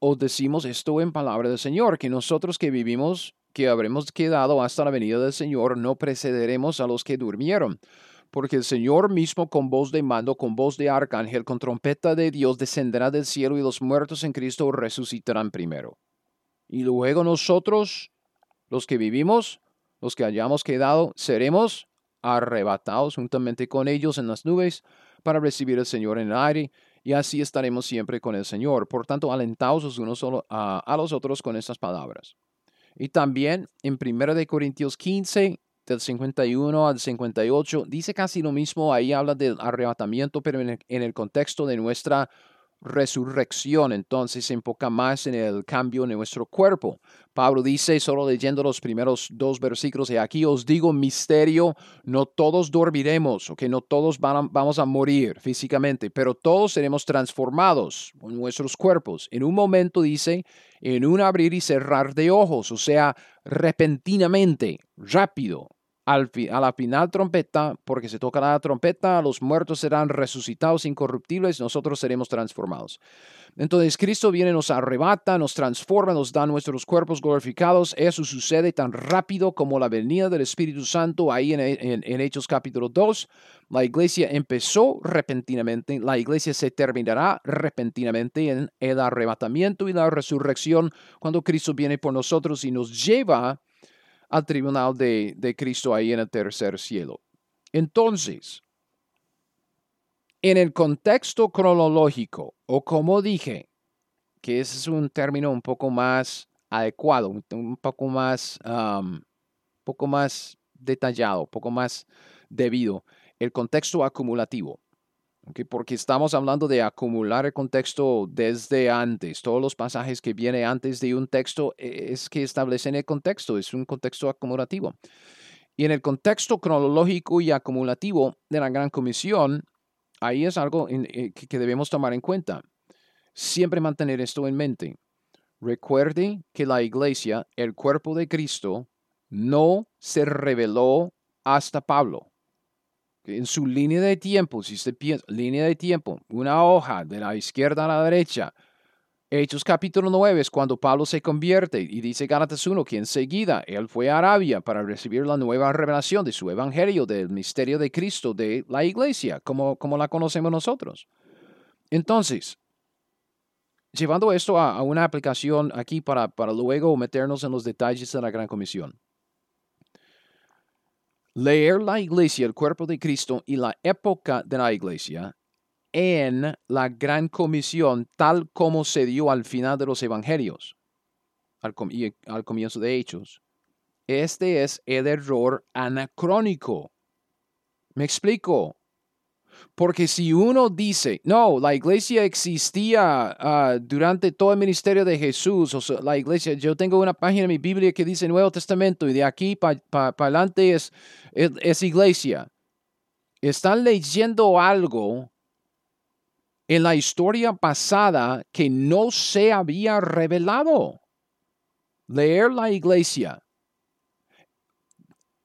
os decimos esto en palabra del Señor, que nosotros que vivimos, que habremos quedado hasta la venida del Señor, no precederemos a los que durmieron porque el Señor mismo con voz de mando, con voz de arcángel, con trompeta de Dios descenderá del cielo y los muertos en Cristo resucitarán primero. Y luego nosotros, los que vivimos, los que hayamos quedado, seremos arrebatados juntamente con ellos en las nubes para recibir al Señor en el aire, y así estaremos siempre con el Señor. Por tanto, alentaos los unos a, los otros con estas palabras. Y también en 1 Corintios 15, del 51 al 58, dice casi lo mismo, ahí habla del arrebatamiento, pero en el, contexto de nuestra resurrección, entonces se enfoca más en el cambio en nuestro cuerpo. Pablo dice, solo leyendo los primeros dos versículos, y aquí os digo misterio, no todos dormiremos, o que no todos vamos a morir físicamente, pero todos seremos transformados en nuestros cuerpos. En un momento dice, en un abrir y cerrar de ojos, o sea, repentinamente, rápido, al a la final trompeta, porque se toca la trompeta, los muertos serán resucitados incorruptibles, nosotros seremos transformados. Entonces Cristo viene, nos arrebata, nos transforma, nos da nuestros cuerpos glorificados. Eso sucede tan rápido como la venida del Espíritu Santo ahí en, en Hechos capítulo 2. La iglesia empezó repentinamente, la iglesia se terminará repentinamente en el arrebatamiento y la resurrección cuando Cristo viene por nosotros y nos lleva al tribunal de, Cristo ahí en el tercer cielo. Entonces, en el contexto cronológico, o como dije, que es un término un poco más adecuado, un, poco más, um, poco más detallado, poco más debido, el contexto acumulativo porque estamos hablando de acumular el contexto desde antes. Todos los pasajes que vienen antes de un texto e, es que establecen el contexto, es un contexto acumulativo. Y en el contexto cronológico y acumulativo de la Gran Comisión, ahí es algo eh, que debemos tomar en cuenta. Siempre mantener esto en mente. Recuerde que la iglesia, el cuerpo de Cristo, no se reveló hasta Pablo en su línea de tiempo, si usted piensa, línea de tiempo, una hoja de la izquierda a la derecha, Hechos capítulo 9 es cuando Pablo se convierte y dice Gálatas 1 que enseguida él fue a Arabia para recibir la nueva revelación de su evangelio, del misterio de Cristo, de la iglesia, como, como la conocemos nosotros. Entonces, llevando esto a, una aplicación aquí para, para luego meternos en los detalles de la Gran Comisión leer la iglesia, el cuerpo de Cristo y la época de la iglesia en la gran comisión tal como se dio al final de los evangelios al, y al comienzo de Hechos. Este es el error anacrónico. Me explico. Porque si uno dice, no, la iglesia existía ah, durante todo el ministerio de Jesús, o sea, la iglesia, yo tengo una página en mi Biblia que dice Nuevo Testamento y de aquí para adelante es, es, iglesia. Están leyendo algo en la historia pasada que no se había revelado. leer la iglesia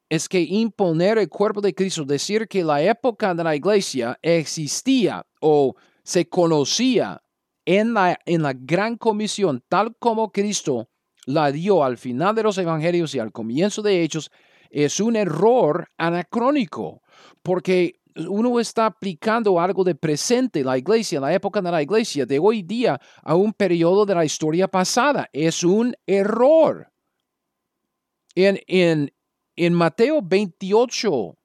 es que imponer el cuerpo de Cristo, decir que la época de la iglesia existía o se conocía en la, en la gran comisión, tal como Cristo la dio al final de los evangelios y al comienzo de Hechos, es un error anacrónico, porque uno está aplicando algo de presente, la iglesia, la época de la iglesia, de hoy día a un periodo de la historia pasada. Es un error. En, en, en Mateo 28,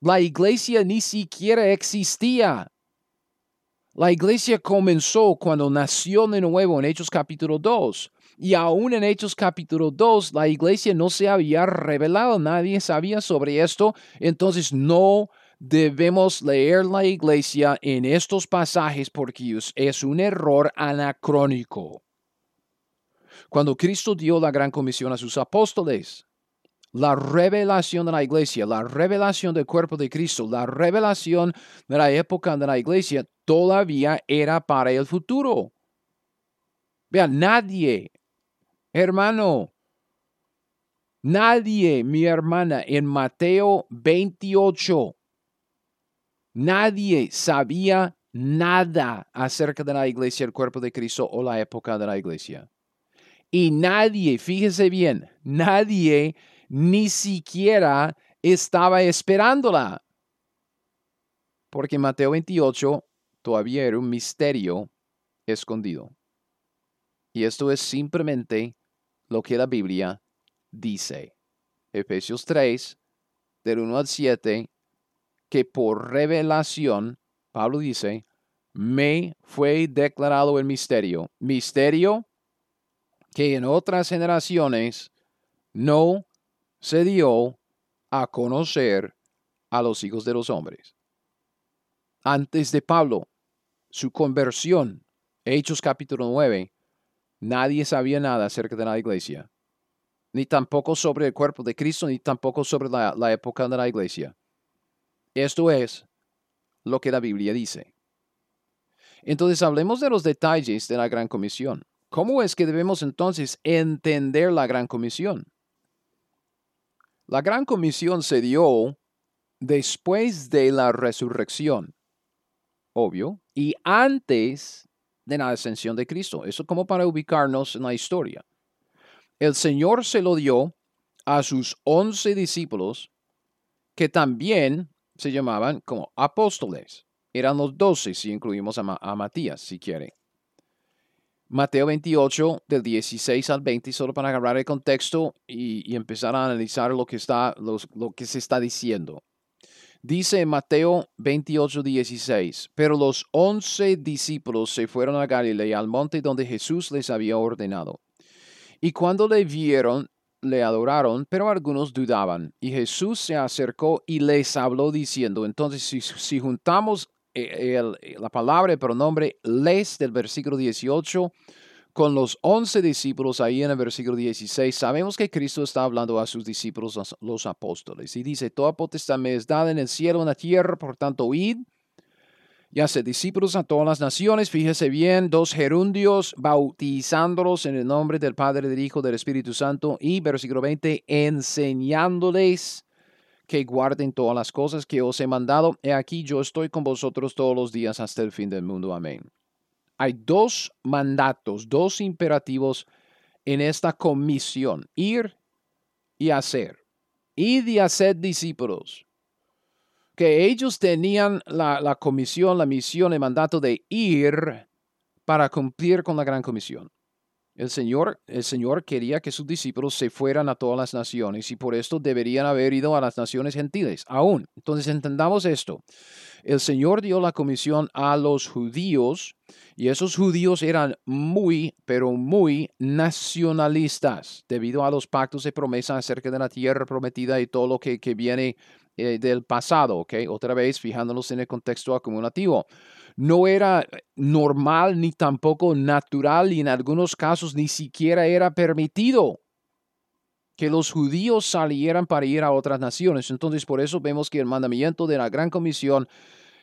la iglesia ni siquiera existía. La iglesia comenzó cuando nació de nuevo en Hechos capítulo 2. Y aún en Hechos capítulo 2, la iglesia no se había revelado, nadie sabía sobre esto, entonces no debemos leer la iglesia en estos pasajes porque es un error anacrónico. Cuando Cristo dio la gran comisión a sus apóstoles, la revelación de la iglesia, la revelación del cuerpo de Cristo, la revelación de la época de la iglesia todavía era para el futuro. Vean, nadie, hermano, nadie, mi hermana, en Mateo 28, nadie sabía nada acerca de la iglesia, el cuerpo de Cristo o la época de la iglesia. Y nadie, fíjese bien, nadie ni siquiera estaba esperándola. Porque Mateo 28 todavía era un misterio escondido. Y esto es simplemente lo que la Biblia dice. Efesios 3, del 1 al 7, que por revelación, Pablo dice, me fue declarado el misterio. Misterio que en otras generaciones no se dio a conocer a los hijos de los hombres. Antes de Pablo, su conversión, Hechos capítulo 9, nadie sabía nada acerca de la iglesia, ni tampoco sobre el cuerpo de Cristo, ni tampoco sobre la, la época de la iglesia. Esto es lo que la Biblia dice. Entonces hablemos de los detalles de la gran comisión. ¿Cómo es que debemos entonces entender la gran comisión? La gran comisión se dio después de la resurrección, obvio, y antes de la ascensión de Cristo. Eso como para ubicarnos en la historia. El Señor se lo dio a sus once discípulos, que también se llamaban como apóstoles. Eran los doce si incluimos a, a Matías, si quiere. Mateo 28, del 16 al 20, solo para agarrar el contexto y, empezar a analizar lo que, está, lo que se está diciendo. Dice Mateo 28, 16, pero los once discípulos se fueron a Galilea, al monte donde Jesús les había ordenado. Y cuando le vieron, le adoraron, pero algunos dudaban. Y Jesús se acercó y les habló diciendo, entonces si, si juntamos eh, la palabra, el pronombre les del versículo 18 con los once discípulos ahí en el versículo 16, sabemos que Cristo está hablando a sus discípulos, los, apóstoles, y dice, toda potestad me es dada en el cielo y en la tierra, por tanto, id y hace discípulos a todas las naciones, fíjese bien, dos gerundios, bautizándolos en el nombre del Padre, del Hijo, del Espíritu Santo, y versículo 20, enseñándoles que guarden todas las cosas que os he mandado. He aquí yo estoy con vosotros todos los días hasta el fin del mundo. Amén. Hay dos mandatos, dos imperativos en esta comisión, ir y hacer. Ir y hacer discípulos. Que ellos tenían la, la comisión, la misión, el mandato de ir para cumplir con la gran comisión. El Señor, el Señor quería que sus discípulos se fueran a todas las naciones y por esto deberían haber ido a las naciones gentiles, aún. Entonces entendamos esto. El Señor dio la comisión a los judíos y esos judíos eran muy, pero muy nacionalistas debido a los pactos de promesa acerca de la tierra prometida y todo lo que, viene eh, del pasado, ¿ok? Otra vez fijándonos en el contexto acumulativo no era normal ni tampoco natural y en algunos casos ni siquiera era permitido que los judíos salieran para ir a otras naciones. Entonces por eso vemos que el mandamiento de la gran comisión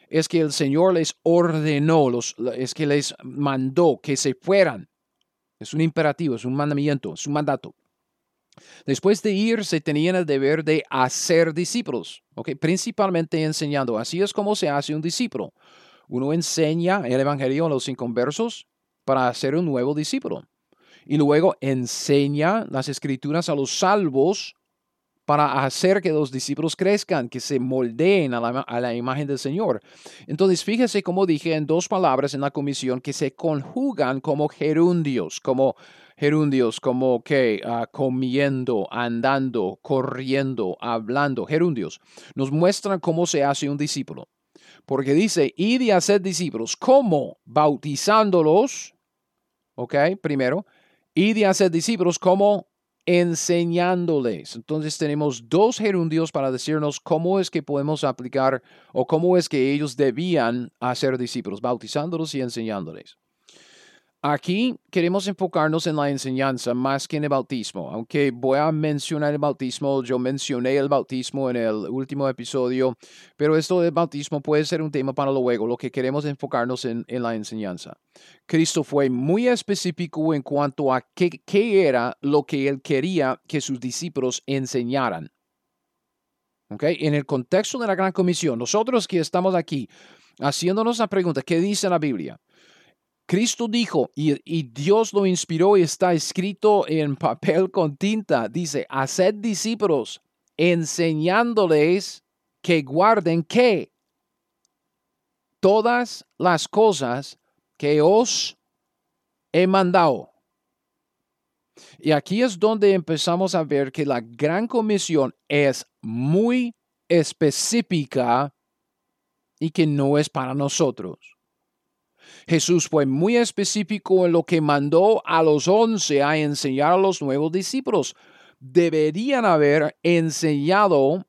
es que el Señor les ordenó, los, es que les mandó que se fueran Es un imperativo, es un mandamiento, es un mandato. Después de ir, se tenían el deber de hacer discípulos, ¿ok? principalmente enseñando. Así es como se hace un discípulo. Uno enseña el Evangelio a los inconversos para hacer un nuevo discípulo. Y luego enseña las escrituras a los salvos para hacer que los discípulos crezcan, que se moldeen a la, imagen del Señor. Entonces, fíjese como dije en dos palabras en la comisión que se conjugan como gerundios, como gerundios, como que ah, comiendo, andando, corriendo, hablando, gerundios. Nos muestran cómo se hace un discípulo. Porque dice, y de hacer discípulos, ¿cómo? Bautizándolos, ¿ok? Primero, y de hacer discípulos, ¿cómo? enseñándoles. Entonces tenemos dos gerundios para decirnos cómo es que podemos aplicar o cómo es que ellos debían hacer discípulos, bautizándolos y enseñándoles. Aquí queremos enfocarnos en la enseñanza más que en el bautismo. Aunque voy a mencionar el bautismo, yo mencioné el bautismo en el último episodio, pero esto del bautismo puede ser un tema para luego. Lo que queremos enfocarnos en, en la enseñanza. Cristo fue muy específico en cuanto a qué, qué era lo que él quería que sus discípulos enseñaran. Okay? En el contexto de la Gran Comisión, nosotros que estamos aquí haciéndonos la pregunta, ¿qué dice la Biblia? Cristo dijo, y, Dios lo inspiró y está escrito en papel con tinta, dice, haced discípulos, enseñándoles que guarden qué? Todas las cosas que os he mandado. Y aquí es donde empezamos a ver que la gran comisión es muy específica y que no es para nosotros. Jesús fue muy específico en lo que mandó a los once a enseñar a los nuevos discípulos. Deberían haber enseñado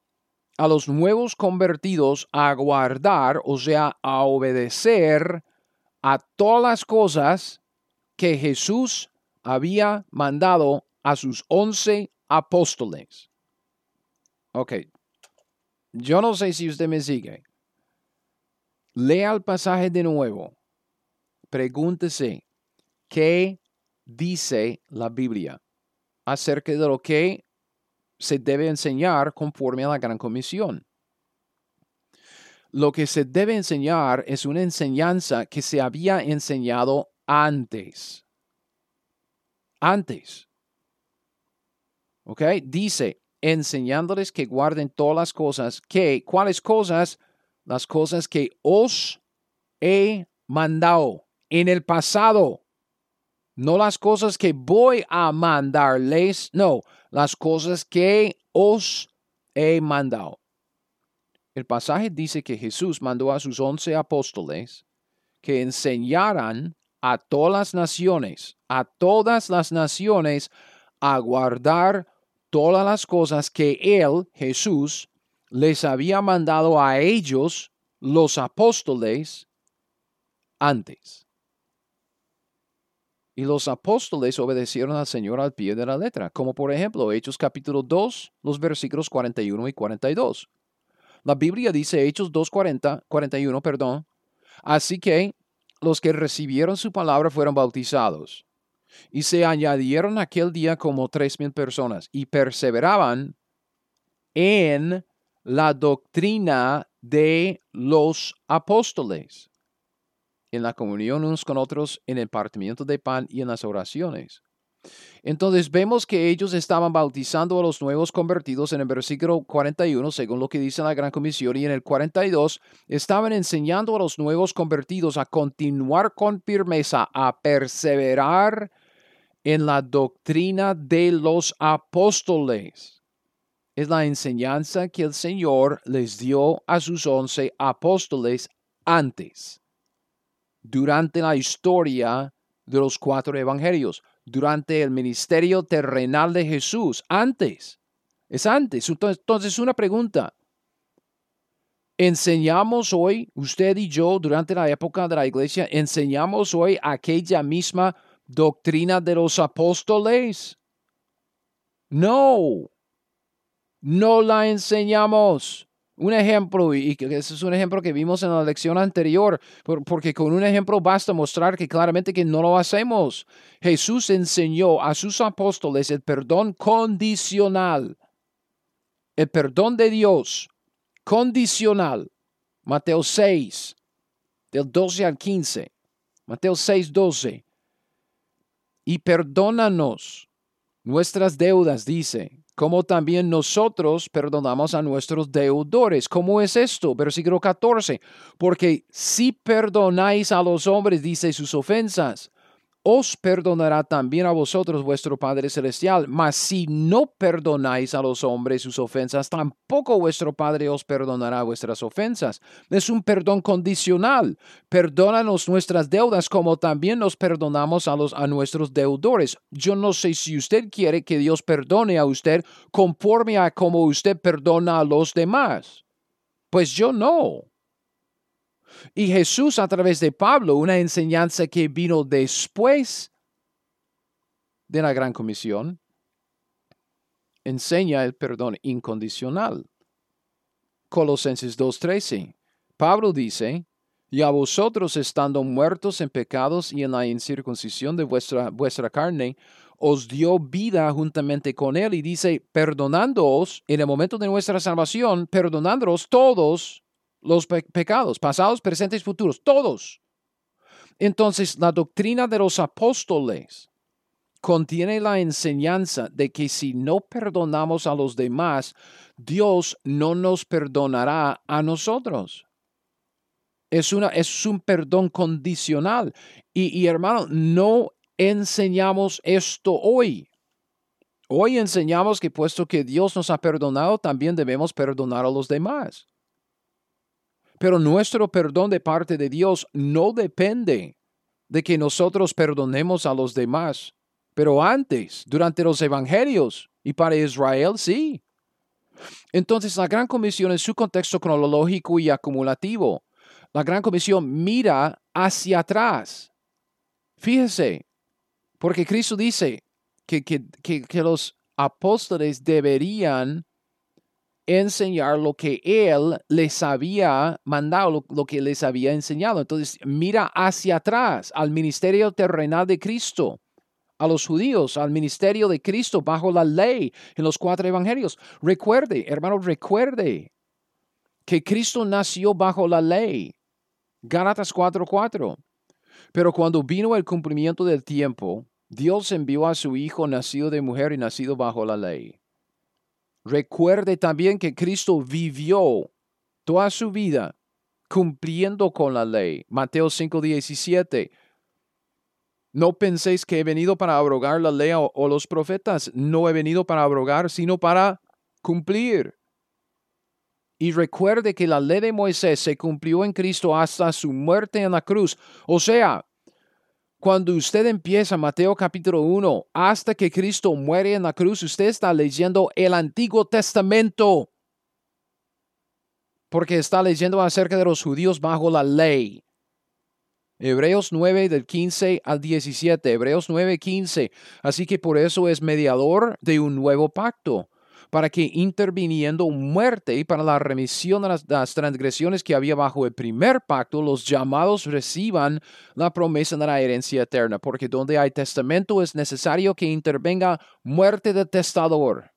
a los nuevos convertidos a guardar, o sea, a obedecer a todas las cosas que Jesús había mandado a sus once apóstoles. Ok, yo no sé si usted me sigue. Lea el pasaje de nuevo pregúntese, ¿qué dice la Biblia acerca de lo que se debe enseñar conforme a la gran comisión? Lo que se debe enseñar es una enseñanza que se había enseñado antes. Antes. ¿Ok? Dice, enseñándoles que guarden todas las cosas que, ¿cuáles cosas? Las cosas que os he mandado en el pasado. No las cosas que voy a mandarles, no, las cosas que os he mandado. El pasaje dice que Jesús mandó a sus once apóstoles que enseñaran a todas las naciones, a todas las naciones, a guardar todas las cosas que Él, Jesús, les había mandado a ellos, los apóstoles, antes. Y los apóstoles obedecieron al Señor al pie de la letra, como por ejemplo Hechos capítulo 2, los versículos 41 y 42. La Biblia dice Hechos 2, 40, 41, perdón. Así que los que recibieron su palabra fueron bautizados. Y se añadieron aquel día como tres mil personas y perseveraban en la doctrina de los apóstoles en la comunión unos con otros, en el partimiento de pan y en las oraciones. Entonces vemos que ellos estaban bautizando a los nuevos convertidos en el versículo 41, según lo que dice la Gran Comisión, y en el 42 estaban enseñando a los nuevos convertidos a continuar con firmeza, a perseverar en la doctrina de los apóstoles. Es la enseñanza que el Señor les dio a sus once apóstoles antes durante la historia de los cuatro evangelios, durante el ministerio terrenal de Jesús, antes. Es antes. Entonces, una pregunta. ¿Enseñamos hoy, usted y yo, durante la época de la iglesia, enseñamos hoy aquella misma doctrina de los apóstoles? No, no la enseñamos. Un ejemplo, y que ese es un ejemplo que vimos en la lección anterior, porque con un ejemplo basta mostrar que claramente que no lo hacemos. Jesús enseñó a sus apóstoles el perdón condicional, el perdón de Dios condicional. Mateo 6, del 12 al 15. Mateo 6, 12. Y perdónanos nuestras deudas, dice, como también nosotros perdonamos a nuestros deudores. ¿Cómo es esto? Versículo 14. Porque si perdonáis a los hombres, dice sus ofensas, os perdonará también a vosotros vuestro Padre Celestial. Mas si no perdonáis a los hombres sus ofensas, tampoco vuestro Padre os perdonará vuestras ofensas. Es un perdón condicional. Perdónanos nuestras deudas como también nos perdonamos a, los, a nuestros deudores. Yo no sé si usted quiere que Dios perdone a usted conforme a como usted perdona a los demás. Pues yo no. Y Jesús a través de Pablo, una enseñanza que vino después de la gran comisión, enseña el perdón incondicional. Colosenses 2.13. Pablo dice, y a vosotros estando muertos en pecados y en la incircuncisión de vuestra, vuestra carne, os dio vida juntamente con él y dice, perdonándoos en el momento de nuestra salvación, perdonándoos todos los pecados, pasados, presentes y futuros, todos. Entonces, la doctrina de los apóstoles contiene la enseñanza de que si no perdonamos a los demás, Dios no nos perdonará a nosotros. Es, una, es un perdón condicional. Y, y hermano, no enseñamos esto hoy. Hoy enseñamos que puesto que Dios nos ha perdonado, también debemos perdonar a los demás. Pero nuestro perdón de parte de Dios no depende de que nosotros perdonemos a los demás. Pero antes, durante los evangelios y para Israel, sí. Entonces, la Gran Comisión en su contexto cronológico y acumulativo, la Gran Comisión mira hacia atrás. Fíjese, porque Cristo dice que, que, que los apóstoles deberían enseñar lo que Él les había mandado, lo, que les había enseñado. Entonces, mira hacia atrás al ministerio terrenal de Cristo a los judíos, al ministerio de Cristo bajo la ley en los cuatro evangelios. Recuerde, hermano, recuerde que Cristo nació bajo la ley. Gálatas 4:4. Pero cuando vino el cumplimiento del tiempo, Dios envió a su Hijo nacido de mujer y nacido bajo la ley. Recuerde también que Cristo vivió toda su vida cumpliendo con la ley. Mateo 5:17. No penséis que he venido para abrogar la ley o, o, los profetas. No he venido para abrogar, sino para cumplir. Y recuerde que la ley de Moisés se cumplió en Cristo hasta su muerte en la cruz. O sea, cuando usted empieza Mateo capítulo 1 hasta que Cristo muere en la cruz, usted está leyendo el Antiguo Testamento. Porque está leyendo acerca de los judíos bajo la ley. Hebreos 9 del 15 al 17, Hebreos 9, 15. Así que por eso es mediador de un nuevo pacto para que interviniendo muerte para la remisión de las, transgresiones que había bajo el primer pacto, los llamados reciban la promesa de la herencia eterna, porque donde hay testamento es necesario que intervenga muerte del testador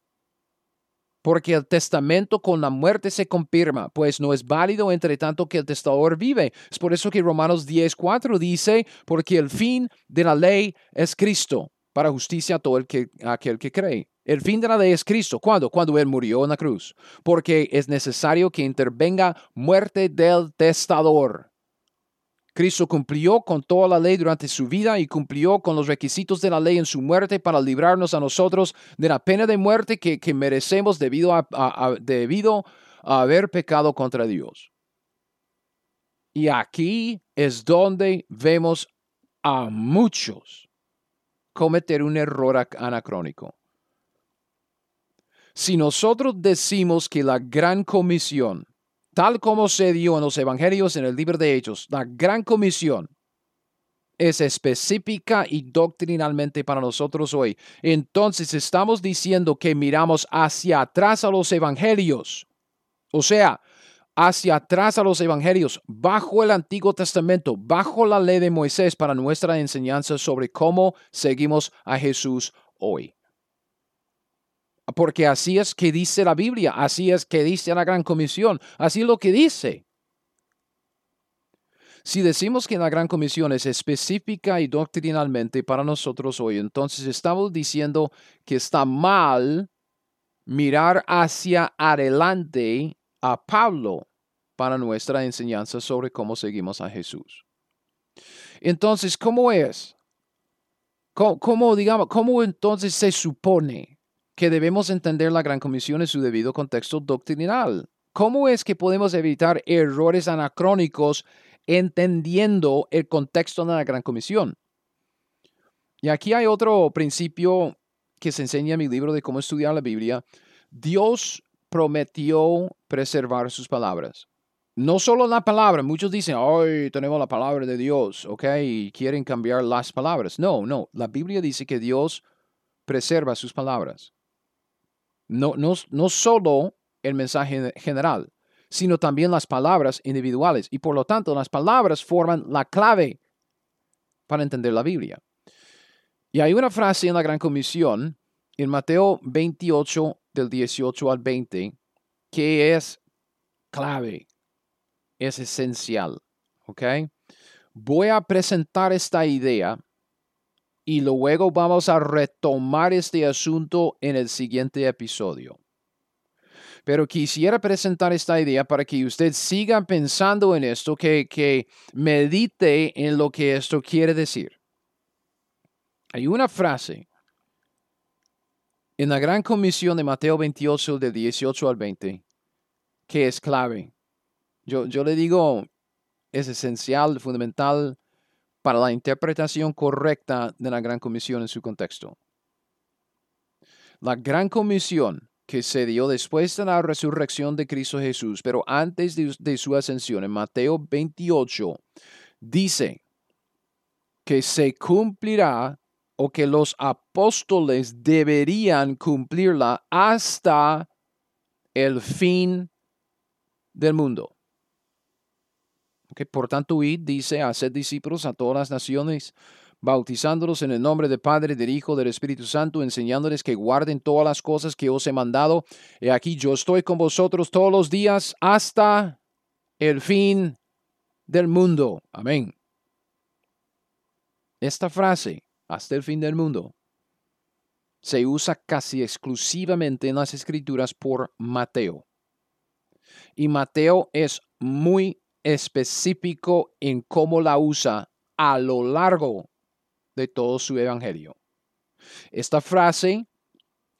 porque el testamento con la muerte se confirma, pues no es válido entre tanto que el testador vive. Es por eso que Romanos 10.4 dice, porque el fin de la ley es Cristo, para justicia a todo el que, aquel que cree. El fin de la ley es Cristo. ¿Cuándo? Cuando Él murió en la cruz. Porque es necesario que intervenga muerte del testador. Cristo cumplió con toda la ley durante su vida y cumplió con los requisitos de la ley en su muerte para librarnos a nosotros de la pena de muerte que, merecemos debido a, debido a haber pecado contra Dios. Y aquí es donde vemos a muchos cometer un error anacrónico. Si nosotros decimos que la gran comisión, tal como se dio en los evangelios en el libro de Hechos, la gran comisión es específica y doctrinalmente para nosotros hoy, entonces estamos diciendo que miramos hacia atrás a los evangelios. O sea, hacia atrás a los evangelios, bajo el Antiguo Testamento, bajo la ley de Moisés para nuestra enseñanza sobre cómo seguimos a Jesús hoy. Porque así es que dice la Biblia, así es que dice la Gran Comisión, así es lo que dice. Si decimos que la Gran Comisión es específica y doctrinalmente para nosotros hoy, entonces estamos diciendo que está mal mirar hacia adelante a Pablo para nuestra enseñanza sobre cómo seguimos a Jesús. Entonces, ¿cómo es? ¿Cómo, digamos, cómo entonces se supone que debemos entender la Gran Comisión en su debido contexto doctrinal? ¿Cómo es que podemos evitar errores anacrónicos entendiendo el contexto de la Gran Comisión? Y aquí hay otro principio que se enseña en mi libro de cómo estudiar la Biblia. Dios prometió preservar sus palabras. No solo la palabra, muchos dicen, hoy tenemos la palabra de Dios, ¿ok? Y quieren cambiar las palabras. No, no, la Biblia dice que Dios preserva sus palabras. No, no, no solo el mensaje general, sino también las palabras individuales. Y por lo tanto, las palabras forman la clave para entender la Biblia. Y hay una frase en la Gran Comisión, en Mateo 28, del 18 al 20, que es clave es esencial. ¿Ok? Voy a presentar esta idea y luego vamos a retomar este asunto en el siguiente episodio. Pero quisiera presentar esta idea para que usted siga pensando en esto, que, que medite en lo que esto quiere decir. Hay una frase en la gran comisión de Mateo 28, del 18 al 20, que es clave. Yo, le digo, es esencial, fundamental para la interpretación correcta de la Gran Comisión en su contexto. La Gran Comisión que se dio después de la resurrección de Cristo Jesús, pero antes de, de su ascensión, en Mateo 28, dice que se cumplirá o que los apóstoles deberían cumplirla hasta el fin del mundo. Por tanto, id, dice, hacer discípulos a todas las naciones, bautizándolos en el nombre del Padre, del Hijo, del Espíritu Santo, enseñándoles que guarden todas las cosas que os he mandado. Y aquí yo estoy con vosotros todos los días hasta el fin del mundo. Amén. Esta frase, hasta el fin del mundo, se usa casi exclusivamente en las escrituras por Mateo. Y Mateo es muy específico en cómo la usa a lo largo de todo su evangelio. Esta frase,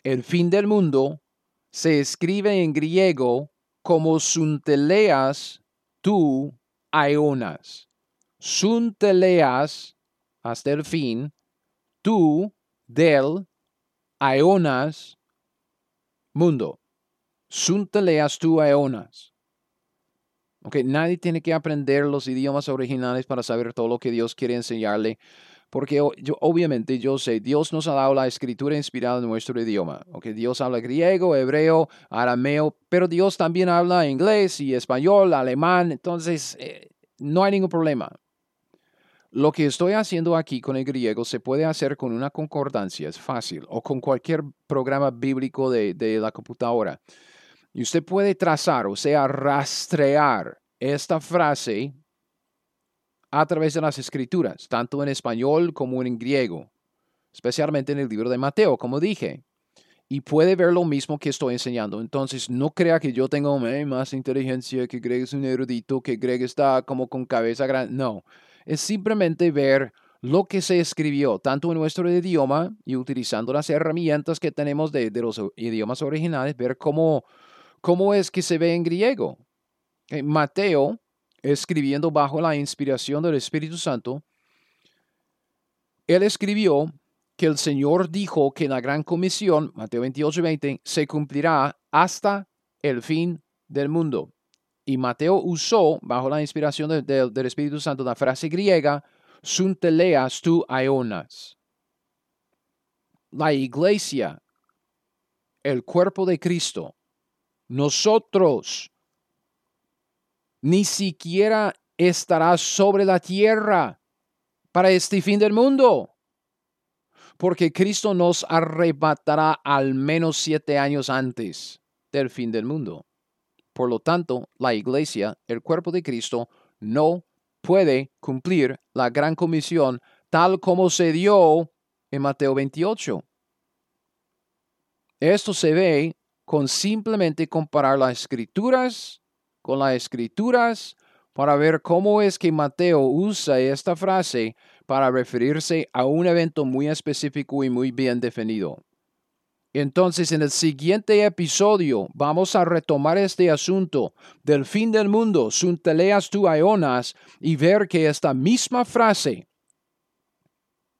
el fin del mundo, se escribe en griego como sunteleas tu aeonas. Sunteleas hasta el fin, tú del aeonas mundo. Sunteleas tu aeonas. Okay, nadie tiene que aprender los idiomas originales para saber todo lo que Dios quiere enseñarle. Porque yo, obviamente yo sé, Dios nos ha dado la escritura inspirada en nuestro idioma. Okay, Dios habla griego, hebreo, arameo, pero Dios también habla inglés y español, alemán. Entonces, eh, no hay ningún problema. Lo que estoy haciendo aquí con el griego se puede hacer con una concordancia, es fácil, o con cualquier programa bíblico de, la computadora. Y usted puede trazar, o sea, rastrear esta frase a través de las escrituras, tanto en español como en griego, especialmente en el libro de Mateo, como dije. Y puede ver lo mismo que estoy enseñando. Entonces, no crea que yo tengo más inteligencia, que Greg es un erudito, que Greg está como con cabeza grande. No, es simplemente ver lo que se escribió, tanto en nuestro idioma y utilizando las herramientas que tenemos de, los idiomas originales, ver cómo ¿Cómo es que se ve en griego? Eh, Mateo, escribiendo bajo la inspiración del Espíritu Santo, él escribió que el Señor dijo que la gran comisión, Mateo 28, 20, se cumplirá hasta el fin del mundo. Y Mateo usó, bajo la inspiración del Espíritu Santo, la frase griega, sunteleas tu aeonas. La iglesia, el cuerpo de Cristo, nosotros ni siquiera estará sobre la tierra para este fin del mundo. Porque Cristo nos arrebatará al menos siete años antes del fin del mundo. Por lo tanto, la iglesia, el cuerpo de Cristo, no puede cumplir la gran comisión tal como se dio en Mateo 28. Esto se ve con simplemente comparar las escrituras con las escrituras para ver cómo es que Mateo usa esta frase para referirse a un evento muy específico y muy bien definido. Entonces, en el siguiente episodio vamos a retomar este asunto del fin del mundo, sunteleas tu aionas, y ver que esta misma frase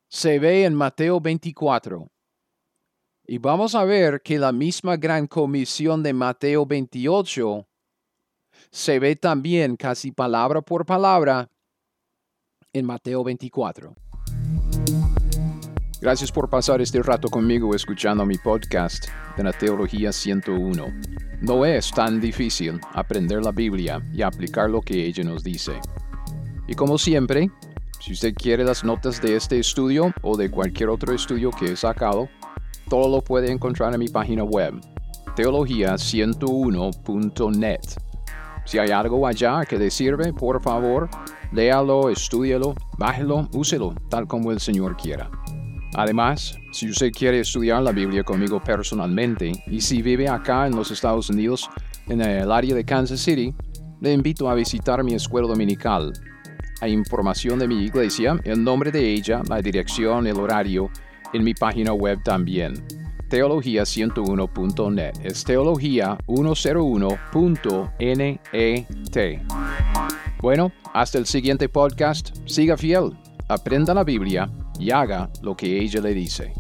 se ve en Mateo 24. Y vamos a ver que la misma gran comisión de Mateo 28 se ve también casi palabra por palabra en Mateo 24. Gracias por pasar este rato conmigo escuchando mi podcast de la Teología 101. No es tan difícil aprender la Biblia y aplicar lo que ella nos dice. Y como siempre, si usted quiere las notas de este estudio o de cualquier otro estudio que he sacado, todo lo puede encontrar en mi página web, teología101.net. Si hay algo allá que le sirve, por favor, léalo, estúdialo, bájelo, úselo, tal como el Señor quiera. Además, si usted quiere estudiar la Biblia conmigo personalmente y si vive acá en los Estados Unidos, en el área de Kansas City, le invito a visitar mi escuela dominical. Hay información de mi iglesia, el nombre de ella, la dirección, el horario, en mi página web también. Teología101.net. Es teología101.net. Bueno, hasta el siguiente podcast. Siga fiel, aprenda la Biblia y haga lo que ella le dice.